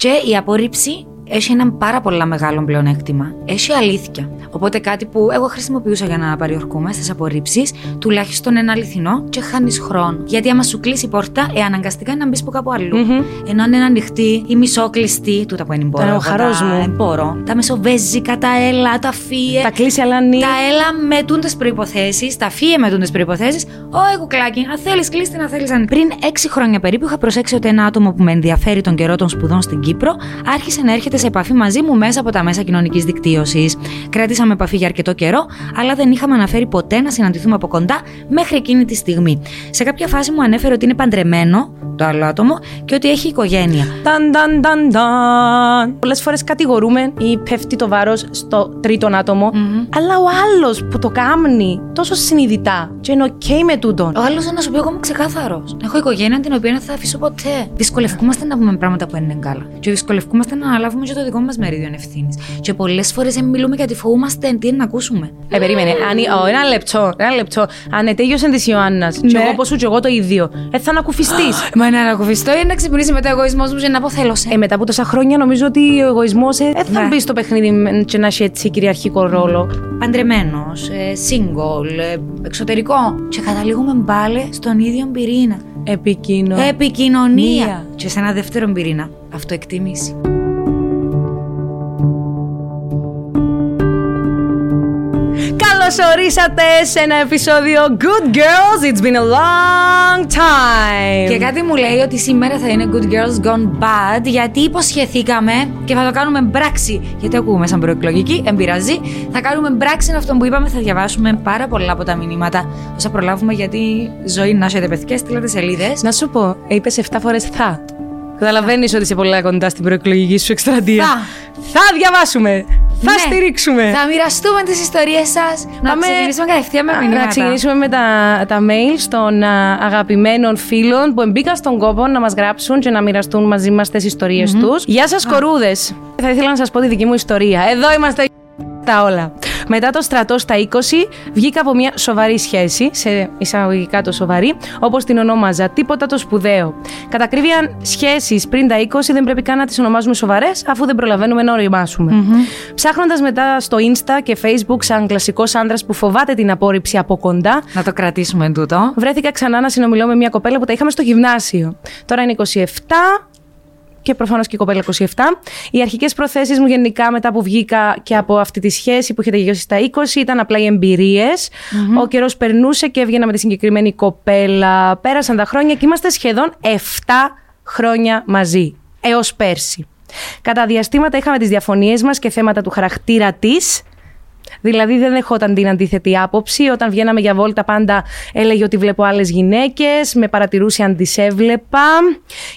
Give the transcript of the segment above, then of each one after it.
Και η απόρριψη έχει ένα πάρα πολύ μεγάλο πλεονέκτημα. Έχει αλήθεια. Οπότε κάτι που εγώ χρησιμοποιούσα για να παριορκούμε στις απορρίψεις, τουλάχιστον ένα αληθινό και χάνεις χρόνο. Γιατί άμα σου κλείσει η πόρτα, ε, αναγκαστικά είναι να μπεις που κάπου αλλού. Mm-hmm. Ενώ αν είναι ανοιχτή ή μισόκλειστη, τούτα που είναι μπορώ. ο χαρός μου. Ε, μπορώ. Τα μεσοβέζικα, τα έλα, τα φύε. Τα κλείσει αλλά νύ. Τα έλα με τούντες προποθέσει, τα φύε με τούντες προποθέσει. Ω, κουκλάκι, αν θέλεις κλείστη, να θέλει αν. Πριν 6 χρόνια περίπου είχα προσέξει ότι ένα άτομο που με ενδιαφέρει τον καιρό των σπουδών στην Κύπρο άρχισε να έρχεται σε επαφή μαζί μου μέσα από τα μέσα κοινωνικής δικτύωσης. Κράτησαμε επαφή για αρκετό καιρό, αλλά δεν είχαμε αναφέρει ποτέ να συναντηθούμε από κοντά μέχρι εκείνη τη στιγμή. Σε κάποια φάση μου ανέφερε ότι είναι παντρεμένο το άλλο άτομο και ότι έχει οικογένεια. Ταν, ταν, ταν, ταν. Πολλές φορές κατηγορούμε ή πέφτει το βάρος στο τρίτον άτομο, αλλά ο άλλος που το κάνει τόσο συνειδητά και είναι OK με τούτον. Ο άλλος να σου πει: Εγώ είμαι ξεκάθαρος. Έχω οικογένεια την οποία δεν θα αφήσω ποτέ. Δυσκολευκούμαστε να πούμε πράγματα που είναι καλά. Και δυσκολευκούμαστε να αναλάβουμε και το δικό μας μερίδιο ευθύνης. Και πολλές φορές μιλούμε γιατί φοβούμαστε τι είναι να ακούσουμε. Ε, περίμενε. Αν, ο, ένα λεπτό, ένα λεπτό. Αν ετέγιωσε της Ιωάννας, ναι. και εγώ πώ σου και εγώ το ίδιο, ε, θα ανακουφιστείς. Μα να ανακουφιστώ ή να ξυπνήσει μετά ο εγωισμός μου και να αποθέλωσε. Ε, μετά από τόσα χρόνια νομίζω ότι ο εγωισμός ε, θα ναι. μπει στο παιχνίδι και να έχει έτσι κυριαρχικό ρόλο. Παντρεμένος, ε, single, ε, εξωτερικό. Και καταλήγουμε πάλι στον ίδιο πυρήνα. Επικοινωνία. Επικοινωνία. Και σε ένα δεύτερο πυρήνα. Αυτοεκτίμηση. Καλώς ορίσατε σε ένα επεισόδιο Good Girls, it's been a long time. Και κάτι μου λέει ότι σήμερα θα είναι Good Girls Gone Bad γιατί υποσχεθήκαμε και θα το κάνουμε μπράξη. Γιατί ακούμε σαν προεκλογική, εμπειραζεί. Θα κάνουμε μπράξη αυτό που είπαμε, θα διαβάσουμε πάρα πολλά από τα μηνύματα όσα προλάβουμε γιατί ζωή να έχετε παιδιά, στείλατε σελίδες. Να σου πω, είπες 7 φορές θα. Καταλαβαίνεις ότι είσαι πολλά κοντά στην προεκλογική σου εκστρατεία. Θα. Θα διαβάσουμε. Θα ναι. στηρίξουμε. Θα μοιραστούμε τις ιστορίες σας. Να ξεκινήσουμε κατευθείαν με μηνύματα. Να ξεκινήσουμε με τα, τα mail των α, αγαπημένων φίλων που μπήκαν στον κόπο να μας γράψουν και να μοιραστούν μαζί μας τις ιστορίες mm-hmm. τους. Γεια σας, κορούδες. Θα ήθελα να σας πω τη δική μου ιστορία. Εδώ είμαστε τα όλα. Μετά το στρατό στα 20, βγήκα από μια σοβαρή σχέση, σε εισαγωγικά το σοβαρή, όπως την ονόμαζα, τίποτα το σπουδαίο. Κατά ακρίβεια, σχέσεις πριν τα 20 δεν πρέπει καν να τις ονομάζουμε σοβαρές, αφού δεν προλαβαίνουμε να οριμάσουμε. Mm-hmm. Ψάχνοντας μετά στο Insta και Facebook, σαν κλασικός άντρας που φοβάται την απόρριψη από κοντά. Να το κρατήσουμε τούτο. Βρέθηκα ξανά να συνομιλώ με μια κοπέλα που τα είχαμε στο γυμνάσιο. Τώρα είναι 27, και προφανώς και η κοπέλα 27. Οι αρχικές προθέσεις μου γενικά μετά που βγήκα και από αυτή τη σχέση που είχε τελειώσει στα 20 ήταν απλά οι εμπειριε Ο καιρός περνούσε και έβγαινα με τη συγκεκριμένη κοπέλα. Πέρασαν τα χρόνια και είμαστε σχεδόν 7 χρόνια μαζί. Έως πέρσι. Κατά διαστήματα είχαμε τις διαφωνίες μας και θέματα του χαρακτήρα της. Δηλαδή δεν δεχόταν την αντίθετη άποψη. Όταν βγαίναμε για βόλτα πάντα έλεγε ότι βλέπω άλλες γυναίκες, με παρατηρούσε αν τις έβλεπα.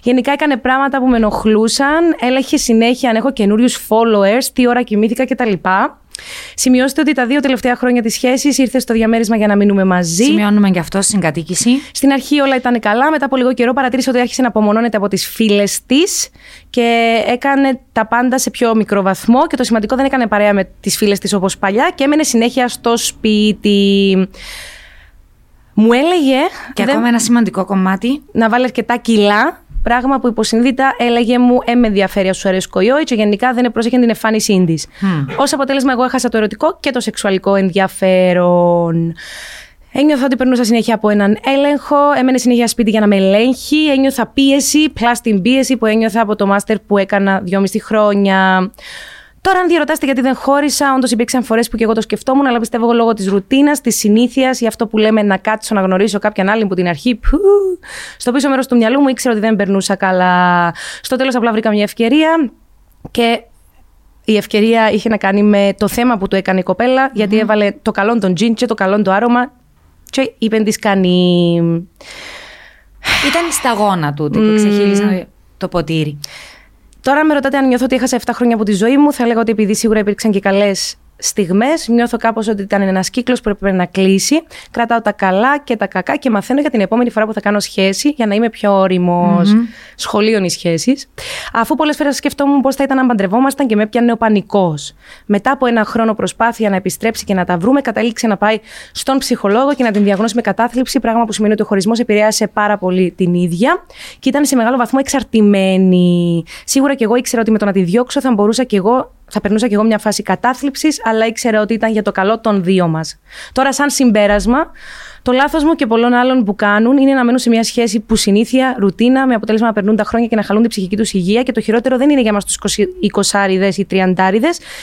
Γενικά έκανε πράγματα που με ενοχλούσαν. Έλεγε συνέχεια αν έχω καινούριους followers, τι ώρα κοιμήθηκα κτλ. Σημειώστε ότι τα δύο τελευταία χρόνια της σχέσης ήρθε στο διαμέρισμα για να μείνουμε μαζί. Σημειώνουμε και αυτό στην κατοίκηση. Στην αρχή όλα ήταν καλά. Μετά από λίγο καιρό παρατήρησε ότι άρχισε να απομονώνεται από τις φίλες της και έκανε τα πάντα σε πιο μικρό βαθμό. Και το σημαντικό δεν έκανε παρέα με τις φίλες της όπως παλιά και έμενε συνέχεια στο σπίτι. Μου έλεγε. Και ακόμα ένα σημαντικό κομμάτι. Να βάλει αρκετά κιλά Πράγμα που υποσυνδήτα έλεγε μου, ε, με ενδιαφέρει αν σου αρέσει κοϊόι, και γενικά δεν πρόσεχε την εμφάνισή της. Mm. Ω αποτέλεσμα, εγώ έχασα το ερωτικό και το σεξουαλικό ενδιαφέρον. Ένιωθα ότι περνούσα συνέχεια από έναν έλεγχο, έμενε συνέχεια σπίτι για να με ελέγχει, ένιωθα πίεση, πλά την πίεση που ένιωθα από το μάστερ που έκανα δυόμιστη χρόνια. Τώρα, αν διαρωτάστε γιατί δεν χώρισα, όντως υπήρξαν φορές που και εγώ το σκεφτόμουν, αλλά πιστεύω λόγω της ρουτίνας, της συνήθειας, για αυτό που λέμε να κάτσω να γνωρίσω κάποιαν άλλη που την αρχή. Που, στο πίσω μέρος του μυαλού μου ήξερα ότι δεν περνούσα καλά. Στο τέλος, απλά βρήκα μια ευκαιρία και η ευκαιρία είχε να κάνει με το θέμα που του έκανε η κοπέλα, γιατί έβαλε το καλό τον τζιν και το καλό το άρωμα. Και είπε της κάνει. Ήταν η σταγόνα του, που ξεχύλισε το ποτήρι. Τώρα με ρωτάτε αν νιώθω ότι έχασα 7 χρόνια από τη ζωή μου, θα λέγω ότι επειδή σίγουρα υπήρξαν και καλές στιγμές. Νιώθω κάπως ότι ήταν ένας κύκλος που έπρεπε να κλείσει. Κρατάω τα καλά και τα κακά και μαθαίνω για την επόμενη φορά που θα κάνω σχέση για να είμαι πιο όριμο. Mm-hmm. Σχολείων οι σχέσεις. Αφού πολλές φορές σκεφτόμουν πώς θα ήταν αν παντρευόμασταν και με έπιανε ο πανικός. Μετά από ένα χρόνο προσπάθεια να επιστρέψει και να τα βρούμε, κατάληξε να πάει στον ψυχολόγο και να την διαγνώσει με κατάθλιψη. Πράγμα που σημαίνει ότι ο χωρισμός επηρέασε πάρα πολύ την ίδια και ήταν σε μεγάλο βαθμό εξαρτημένη. Σίγουρα και εγώ ήξερα ότι με το να τη διώξω θα μπορούσα και εγώ θα περνούσα και εγώ μια φάση κατάθλιψης, αλλά ήξερα ότι ήταν για το καλό των δύο μας. Τώρα, σαν συμπέρασμα, το λάθος μου και πολλών άλλων που κάνουν είναι να μένουν σε μια σχέση που συνήθεια, ρουτίνα, με αποτέλεσμα να περνούν τα χρόνια και να χαλούν την ψυχική τους υγεία. Και το χειρότερο δεν είναι για μας τους 20 ή 30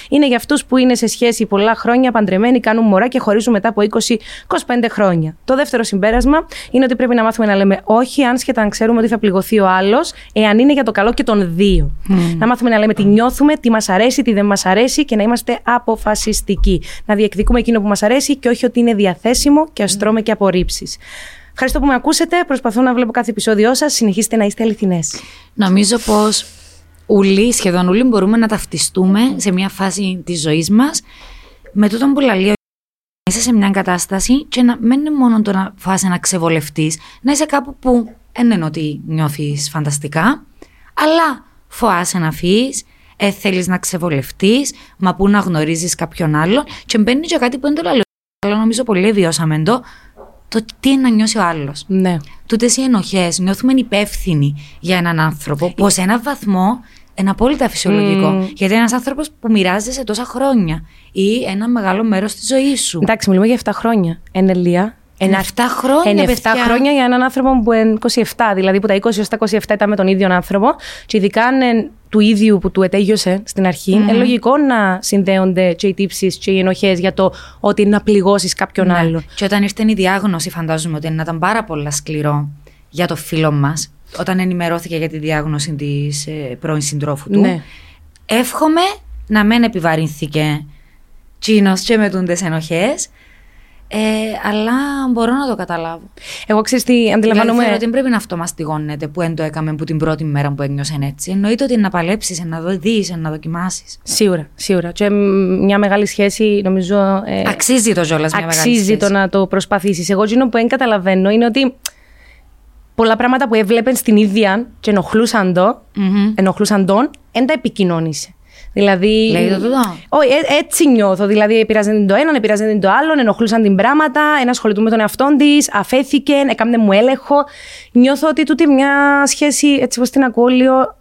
είναι για αυτούς που είναι σε σχέση πολλά χρόνια, παντρεμένοι, κάνουν μωρά και χωρίζουν μετά από 20-25 χρόνια. Το δεύτερο συμπέρασμα είναι ότι πρέπει να μάθουμε να λέμε όχι, άσχετα αν ξέρουμε ότι θα πληγωθεί ο άλλος, εάν είναι για το καλό και των δύο. Να μάθουμε να λέμε τι νιώθουμε, τι μας αρέσει, τι δεν μας αρέσει και να είμαστε αποφασιστικοί. Να διεκδικούμε εκείνο που μας αρέσει και όχι ότι είναι διαθέσιμο και αστρώμε και απορρίψεις. Ευχαριστώ που με ακούσετε. Προσπαθώ να βλέπω κάθε επεισόδιό σας. Συνεχίστε να είστε αληθινές. Νομίζω πως ουλοί, σχεδόν ουλοί, μπορούμε να ταυτιστούμε σε μια φάση της ζωής μας με τούτο που λέει είσαι σε μια κατάσταση και να μην είναι μόνο το να φάσει να ξεβολευτεί, να είσαι κάπου που δεν είναι ότι νιώθεις φανταστικά, αλλά φοάσαι να φύγει, ε, θέλεις να ξεβολευτείς, μα πού να γνωρίζεις κάποιον άλλον. Και μπαίνει και κάτι που δεν το λέω. Αλλά νομίζω πολύ βιώσαμε το, το τι είναι να νιώσει ο άλλος. Ναι. Τούτες οι ενοχές, νιώθουμε υπεύθυνοι για έναν άνθρωπο που σε έναν βαθμό είναι απόλυτα φυσιολογικό. Mm. Γιατί ένας άνθρωπος που μοιράζεσαι τόσα χρόνια ή ένα μεγάλο μέρος της ζωής σου. Εντάξει, μιλούμε για 7 χρόνια. Ενελία. Ένα 7 χρόνια. Είναι 7 χρόνια για έναν άνθρωπο που είναι 27. Δηλαδή που τα 20 έως τα 27 ήταν με τον ίδιο άνθρωπο. Και ειδικά αν είναι του ίδιου που του ετέγιωσε στην αρχή, mm-hmm. είναι λογικό να συνδέονται και οι τύψεις και οι ενοχές για το ότι να πληγώσεις κάποιον ναι. άλλον. Και όταν ήρθε η διάγνωση, φαντάζομαι ότι ήταν πάρα πολύ σκληρό για το φίλο μας, όταν ενημερώθηκε για τη διάγνωση της ε, πρώην συντρόφου του. Ναι. Εύχομαι να μην επιβαρύνθηκε τσίνος και με τούντες ενοχές ε, αλλά μπορώ να το καταλάβω. Εγώ ξέρω τι αντιλαμβάνομαι. Δηλαδή, δεν πρέπει να αυτομαστιγώνεται που δεν το έκαμε που την πρώτη μέρα που ένιωσε έτσι. Εννοείται ότι να παλέψεις, να δεις, να δοκιμάσεις. Σίγουρα, σίγουρα. Και μια μεγάλη σχέση, νομίζω. Ε, αξίζει το ζόλα μια Αξίζει το να το προσπαθήσεις. Εγώ, εκείνο που δεν καταλαβαίνω είναι ότι πολλά πράγματα που έβλεπε στην ίδια και ενοχλούσαν, το, mm-hmm. ενοχλούσαν τον, δεν τα επικοινώνησε. Δηλαδή. Λέει το τούτο. Όχι, ε, έτσι νιώθω. Δηλαδή, επηρεάζαν το έναν, επηρεάζαν το άλλον, ενοχλούσαν την πράγματα, ένα ασχολητούν με τον εαυτό της, αφέθηκε, έκαμε μου έλεγχο. Νιώθω ότι τούτη μια σχέση, έτσι όπως την ακούω, λίγο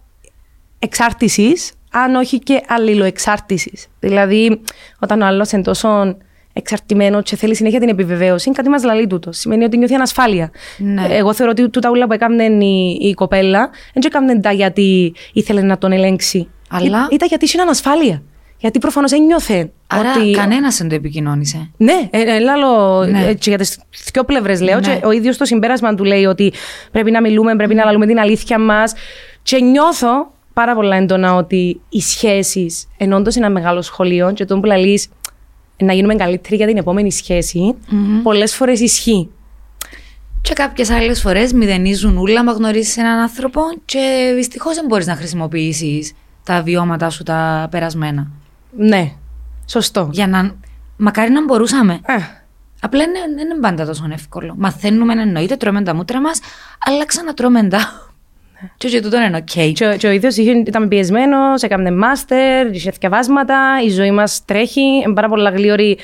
εξάρτησης, αν όχι και αλληλοεξάρτησης. Δηλαδή, όταν ο άλλος είναι τόσο εξαρτημένος και θέλει συνέχεια την επιβεβαίωση, κάτι μας λαλεί τούτο. Σημαίνει ότι νιώθει ανασφάλεια. Ναι. Εγώ θεωρώ ότι τούτα όλα που έκανε η, η κοπέλα, δεν έκανε τα γιατί ήθελε να τον ελέγξει αλλά... Ήταν γιατί είναι ανασφάλεια. Γιατί προφανώς δεν νιώθε. Άρα ότι... κανένας δεν το επικοινώνησε. Ναι, ε, ε, λάλο, ναι. Έτσι, για τις δύο πλευρές λέω. Ναι. Και ο ίδιος το συμπέρασμα του λέει ότι πρέπει να μιλούμε, πρέπει να λαλούμε την αλήθεια μας. Και νιώθω πάρα πολλά έντονα ότι οι σχέσεις ενώ όντω είναι ένα μεγάλο σχολείο, και τον που λέει να γίνουμε καλύτεροι για την επόμενη σχέση, mm-hmm. πολλές φορές ισχύει. Και κάποιες άλλες φορές μηδενίζουν ούλα, μα γνωρίζεις έναν άνθρωπο και δυστυχώς δεν μπορείς να χρησιμοποιήσεις τα βιώματά σου τα περασμένα. Ναι, σωστό. Για να... Μακάρι να μπορούσαμε. Ε. Απλά δεν είναι πάντα τόσο εύκολο. Μαθαίνουμε εννοείται, τρώμε τα μούτρα μας, αλλά ξανατρώμε τα. Ναι. Και όχι τούτο είναι οκ. Και, και ο ίδιος ήταν πιεσμένος, έκανε μάστερ, είχε θυκευάσματα, η ζωή μας τρέχει, είναι πάρα πολλά γλύωρη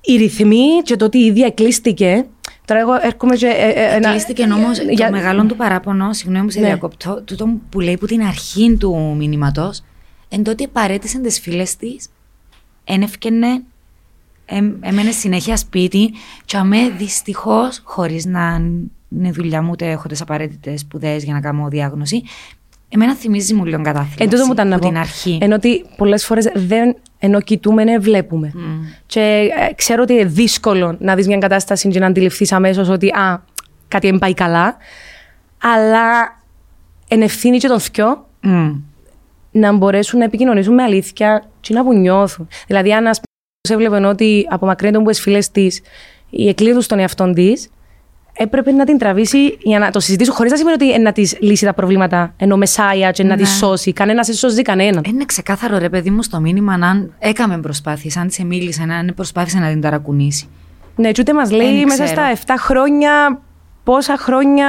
οι ρυθμοί και το ότι η ίδια κλείστηκε Τώρα εγώ έρχομαι και... Ε, ε, Κλείστηκε όμω για... το μεγάλο του παράπονο, συγγνώμη που σε ναι. διακόπτω, τούτο που λέει που την αρχή του μηνύματος, εν τότε παρέτησε τις φίλες της, ένευκαινε, έμενε συνέχεια σπίτι και αμέ δυστυχώς, χωρίς να είναι δουλειά μου, ούτε έχω τις απαραίτητες σπουδές για να κάνω διάγνωση, Εμένα θυμίζει μου λίγο κατάθλιψη. Εν τούτο μου ήταν να πω. Την αρχή. Ενώ ότι πολλές φορές δεν ενώ κοιτούμε, ναι, βλέπουμε. Mm. Και ε, ξέρω ότι είναι δύσκολο να δεις μια κατάσταση και να αντιληφθείς αμέσως ότι α, κάτι δεν πάει καλά. Αλλά εν ευθύνη και των θκιό mm. να μπορέσουν να επικοινωνήσουν με αλήθεια και να που νιώθουν. Δηλαδή, αν ας έβλεπε ότι απομακρύνεται από τις φίλες της η εκλείδου των εαυτών της, έπρεπε να την τραβήσει για να το συζητήσω χωρίς να σημαίνει ότι να της λύσει τα προβλήματα ενώ μεσάια και να της Ναι. σώσει. Κανένας δεν σώζει κανέναν. Είναι ξεκάθαρο ρε παιδί μου στο μήνυμα αν έκαμε προσπάθειες, αν σε μίλησε, αν προσπάθησε να την ταρακουνήσει. Ναι, και ούτε μας λέει Δεν μέσα ξέρω. στα 7 χρόνια πόσα χρόνια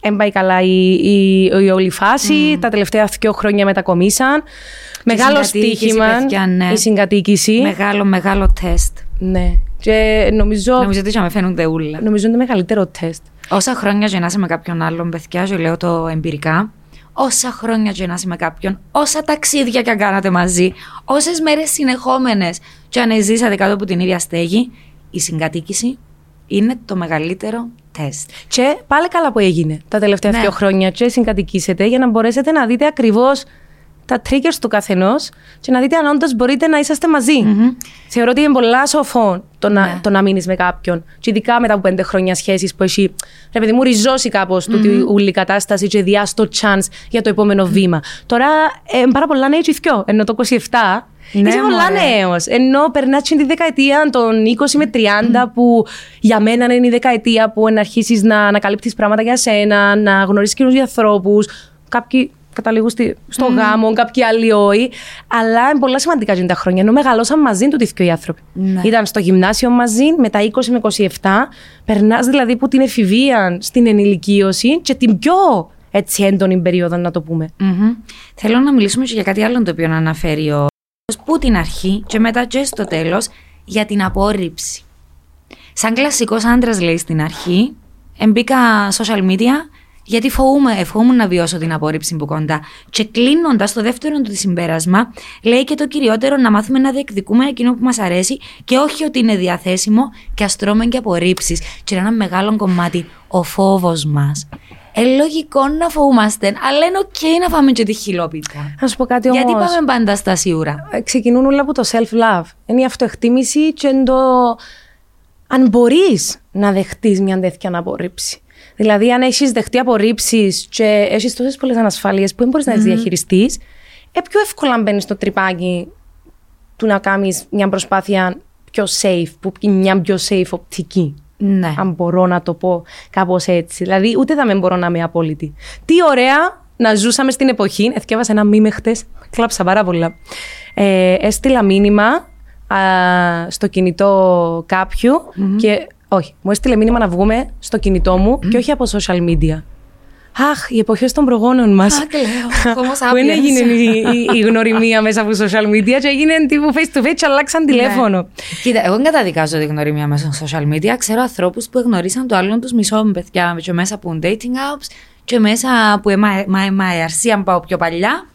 δεν πάει καλά η, η, η όλη φάση. Τα τελευταία δύο χρόνια μετακομίσαν. Μεγάλο συγκατοίκηση, στοίχημα παιδιά, ναι. η συγκατοίκηση. Μεγάλο, μεγάλο τεστ. Ναι. Και νομίζω, Νομίζω ότι με φαίνονται ούλα. νομίζω είναι το μεγαλύτερο τεστ. Όσα χρόνια και να είσαι με κάποιον άλλον, παιδιά, και λέω το εμπειρικά. Όσα χρόνια και να είσαι με κάποιον, όσα ταξίδια και αν κάνατε μαζί, όσες μέρες συνεχόμενες και αν ζήσατε κάτω από την ίδια στέγη, η συγκατοίκηση είναι το μεγαλύτερο τεστ. Και πάλι καλά που έγινε τα τελευταία Ναι. δύο χρόνια και συγκατοικήσετε για να μπορέσετε να δείτε ακριβώς τα triggers του καθενός και να δείτε αν όντως μπορείτε να είσαστε μαζί. Θεωρώ ότι είναι πολλά σοφό το να, Ναι. το να μείνεις με κάποιον. Και ειδικά μετά από πέντε χρόνια σχέσει που έχει, ρε παιδί μου, ριζώσει κάπως τούτη η ούλη κατάσταση και διά το chance για το επόμενο βήμα. Τώρα, ε, πάρα πολλά νέοι τσιθιό. Ενώ το 27 Ναι, είσαι πολλά μωρέ. νέος. Ενώ περνάς τη δεκαετία των 20 με 30 που για μένα είναι η δεκαετία που να αρχίσει να ανακαλύπτεις πράγματα για σένα, να γνωρίσεις κοινούς ανθρώπου. Κάποιοι καταλήγουν στη- στο γάμο, κάποιοι άλλοι όχι. Αλλά είναι πολλά σημαντικά για τα χρόνια. Ενώ μεγαλώσαν μαζί του οι άνθρωποι. Ναι. Ήταν στο γυμνάσιο μαζί, με τα 20 με 27. Περνάς δηλαδή που την εφηβεία στην ενηλικίωση και την πιο έτσι έντονη περίοδο, να το πούμε. Μμμ. Θέλω να μιλήσουμε και για κάτι άλλο το οποίο αναφέρει ο που την αρχή και μετά και στο τέλος για την απόρριψη. Σαν κλασικός άντρας λέει στην αρχή, εμπήκα social media γιατί φοβούμαι, φοβούμαι να βιώσω την απόρριψη που κοντά. Και κλείνοντας το δεύτερο του συμπέρασμα, λέει και το κυριότερο να μάθουμε να διεκδικούμε εκείνο που μας αρέσει και όχι ότι είναι διαθέσιμο και ας τρώμε και απορρίψεις. Και είναι ένα μεγάλο κομμάτι ο φόβος μας. Ε, λογικό να φοβούμαστε, αλλά είναι οκ να φάμε και τη χιλόπιτα. Να σου πω κάτι όμως. Γιατί πάμε πάντα στα σίγουρα; Ε, ξεκινούν όλα από το self-love. Είναι η αυτοεκτίμηση και είναι το αν μπορείς να δεχτείς μια τέτοια απορρίψη. Δηλαδή, αν έχεις δεχτεί απορρίψεις και έχεις τόσες πολλές ανασφάλειες που δεν μπορείς να τις διαχειριστείς, ε, πιο εύκολα μπαίνεις στο τρυπάκι του να κάνεις μια προσπάθεια πιο safe, που είναι μια πιο safe οπτική. Ναι. Αν μπορώ να το πω κάπως έτσι. Δηλαδή, ούτε θα με μπορώ να είμαι απόλυτη. Τι ωραία να ζούσαμε στην εποχή. Εθιέβασα ένα μήμε χτες. Κλάψα πάρα πολλά. Ε, έστειλα μήνυμα α, στο κινητό κάποιου και. Όχι, μου έστειλε μήνυμα να βγούμε στο κινητό μου και όχι από social media. Αχ, οι εποχές των προγόνων μας. Α, κλαίω. Homo Που είναι sapiens. έγινε η, η, η γνωριμία μέσα από social media και έγινε τύπου face to face και αλλάξαν τηλέφωνο. Κοίτα, εγώ δεν καταδικάζω τη γνωριμία μέσα στο social media. Ξέρω ανθρώπους που γνωρίσαν το άλλον τους μισό με παιδιά και μέσα από dating apps και μέσα από MIRC, αν πάω πιο παλιά.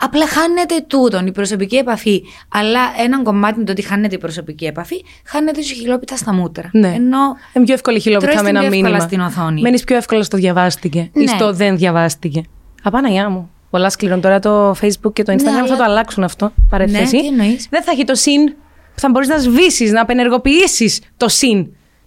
Απλά χάνεται τούτον η προσωπική επαφή. Αλλά έναν κομμάτι είναι το ότι χάνεται η προσωπική επαφή, χάνεται η χιλόπιτα στα μούτρα. Ναι. Ενώ Είναι πιο εύκολη χιλόπιτα τρώεις με την ένα πιο εύκολα μήνυμα. στην οθόνη. Μένεις πιο εύκολα στο διαβάστηκε ή Ναι. στο δεν διαβάστηκε. Απάναγιά μου. Πολλά σκληρών. Τώρα το Facebook και το Instagram Ναι, αλλά- θα το αλλάξουν αυτό. Παρέθεση. Ναι, τι εννοείς; Δεν θα έχει το συν που θα μπορείς να σβήσεις, να απενεργοποιήσεις το συν.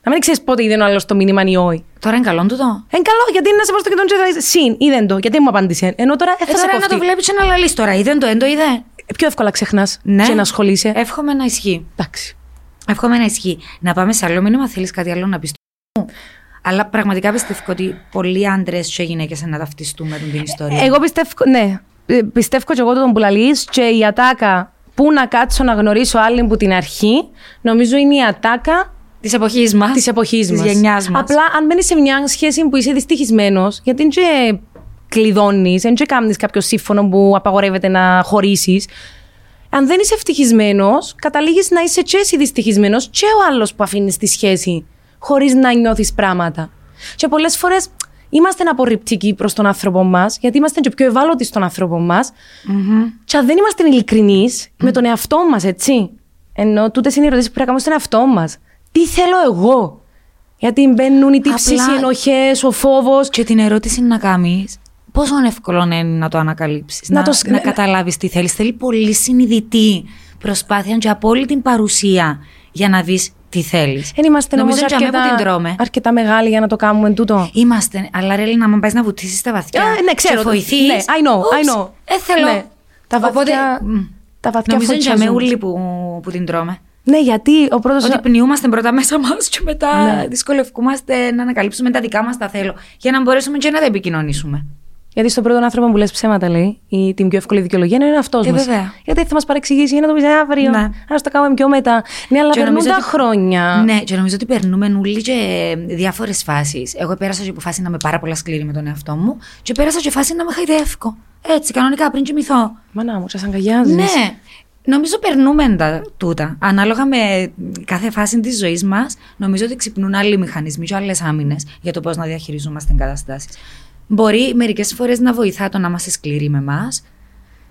Να μην ξέρεις πότε είδε ο άλλος το μήνυμα ή όχι. τώρα είναι καλό τούτο. Είναι καλό, γιατί είναι να σε πω στο κινητό και θα είσαι συν, είδε το. Γιατί μου απάντησε. Ενώ τώρα ε, Ε, θα σε τώρα να κοφτεί. το βλέπεις και να λαλείς τώρα. Είδε το, δεν το είδε. Ε, Πιο εύκολα ξεχνάς Ναι. και να ασχολείσαι. Εύχομαι να ισχύει. Εντάξει. Εύχομαι να ισχύει. Να πάμε σε άλλο μήνυμα. Θέλεις κάτι άλλο να πεις. Αλλά πραγματικά πιστεύω ότι πολλοί άντρες και γυναίκες να ταυτιστούν με την ιστορία. Εγώ πιστεύω, ναι, ε, πιστεύω και εγώ τον που λαλείς και η ατάκα που να κάτσω να γνωρίσω άλλην που την αρχή, νομίζω είναι η ατάκα Της εποχής μας. της εποχής Της μας. γενιάς μας. Απλά αν μένει σε μια σχέση που είσαι δυστυχισμένος, γιατί δεν και κλειδώνεις, δεν και κάνεις κάποιο σύμφωνο που απαγορεύεται να χωρίσεις. Αν δεν είσαι ευτυχισμένος, καταλήγεις να είσαι και εσύ δυστυχισμένος και ο άλλος που αφήνεις τη σχέση, χωρίς να νιώθεις πράγματα. Και πολλές φορές είμαστε απορριπτικοί προς τον άνθρωπο μας, γιατί είμαστε και πιο ευάλωτοι στον άνθρωπο μας. Και αν δεν είμαστε ειλικρινείς με τον εαυτό μας, έτσι. Ενώ τούτες είναι οι ερωτήσεις που πρέπει να κάνουμε στον εαυτό μας. Τι θέλω εγώ; Γιατί μπαίνουν οι τύψεις, Απλά- οι ενοχές, ο φόβος. Και την ερώτηση να κάνεις. Πόσο εύκολο είναι να το ανακαλύψεις, Να να, το να, σ- ναι, ναι. καταλάβεις τι θέλεις. Θέλει πολύ συνειδητή προσπάθεια και απόλυτη παρουσία για να δεις τι θέλεις. Δεν είμαστε όμως Νομίζω για μένα αρκετά, που την τρώμε. αρκετά μεγάλοι για να το κάνουμε τούτο. Είμαστε, αλλά ρε, να μην πάει να βουτήσεις τα βαθιά. Ε, ναι, ξέρω. Και βοηθείς. Ναι, I know, I know. Ε, θέλω. Ναι. Τα βαθιά- μ, τα βαθιά Νομίζω είναι για φωτσιάζουν. με ούλοι που, που την τρώμε. Ναι, γιατί ο πρώτος. Ότι πνιούμαστε πρώτα μέσα μας και μετά Ναι. δυσκολευκούμαστε να ανακαλύψουμε τα δικά μας τα θέλω. Για να μπορέσουμε και να τα επικοινωνήσουμε. Γιατί στον πρώτον άνθρωπο που λες ψέματα, λέει, η, την πιο εύκολη δικαιολογία είναι αυτό Ε, μας. βέβαια. Γιατί θα μας παρεξηγήσει για να το πει αύριο. Ναι. Α το κάνουμε πιο μετά. Ναι, αλλά Και περνούν νομίζω τα ότι- χρόνια. Ναι, και νομίζω ότι περνούμε όλοι και διάφορες φάσεις. Εγώ πέρασα και από φάση να είμαι πάρα πολλά σκληρή με τον εαυτό μου, και πέρασα και φάση να με χαϊδεύω. Έτσι, κανονικά πριν κοιμηθώ. Μανά μου, σα αγκαλιάζει. Ναι. Νομίζω περνούμε τα τούτα. Ανάλογα με κάθε φάση της ζωής μας, νομίζω ότι ξυπνούν άλλοι μηχανισμοί και άλλες άμυνες για το πώς να διαχειριζόμαστε εγκαταστάσεις. Μπορεί μερικές φορές να βοηθά το να είμαστε σκληροί με εμάς.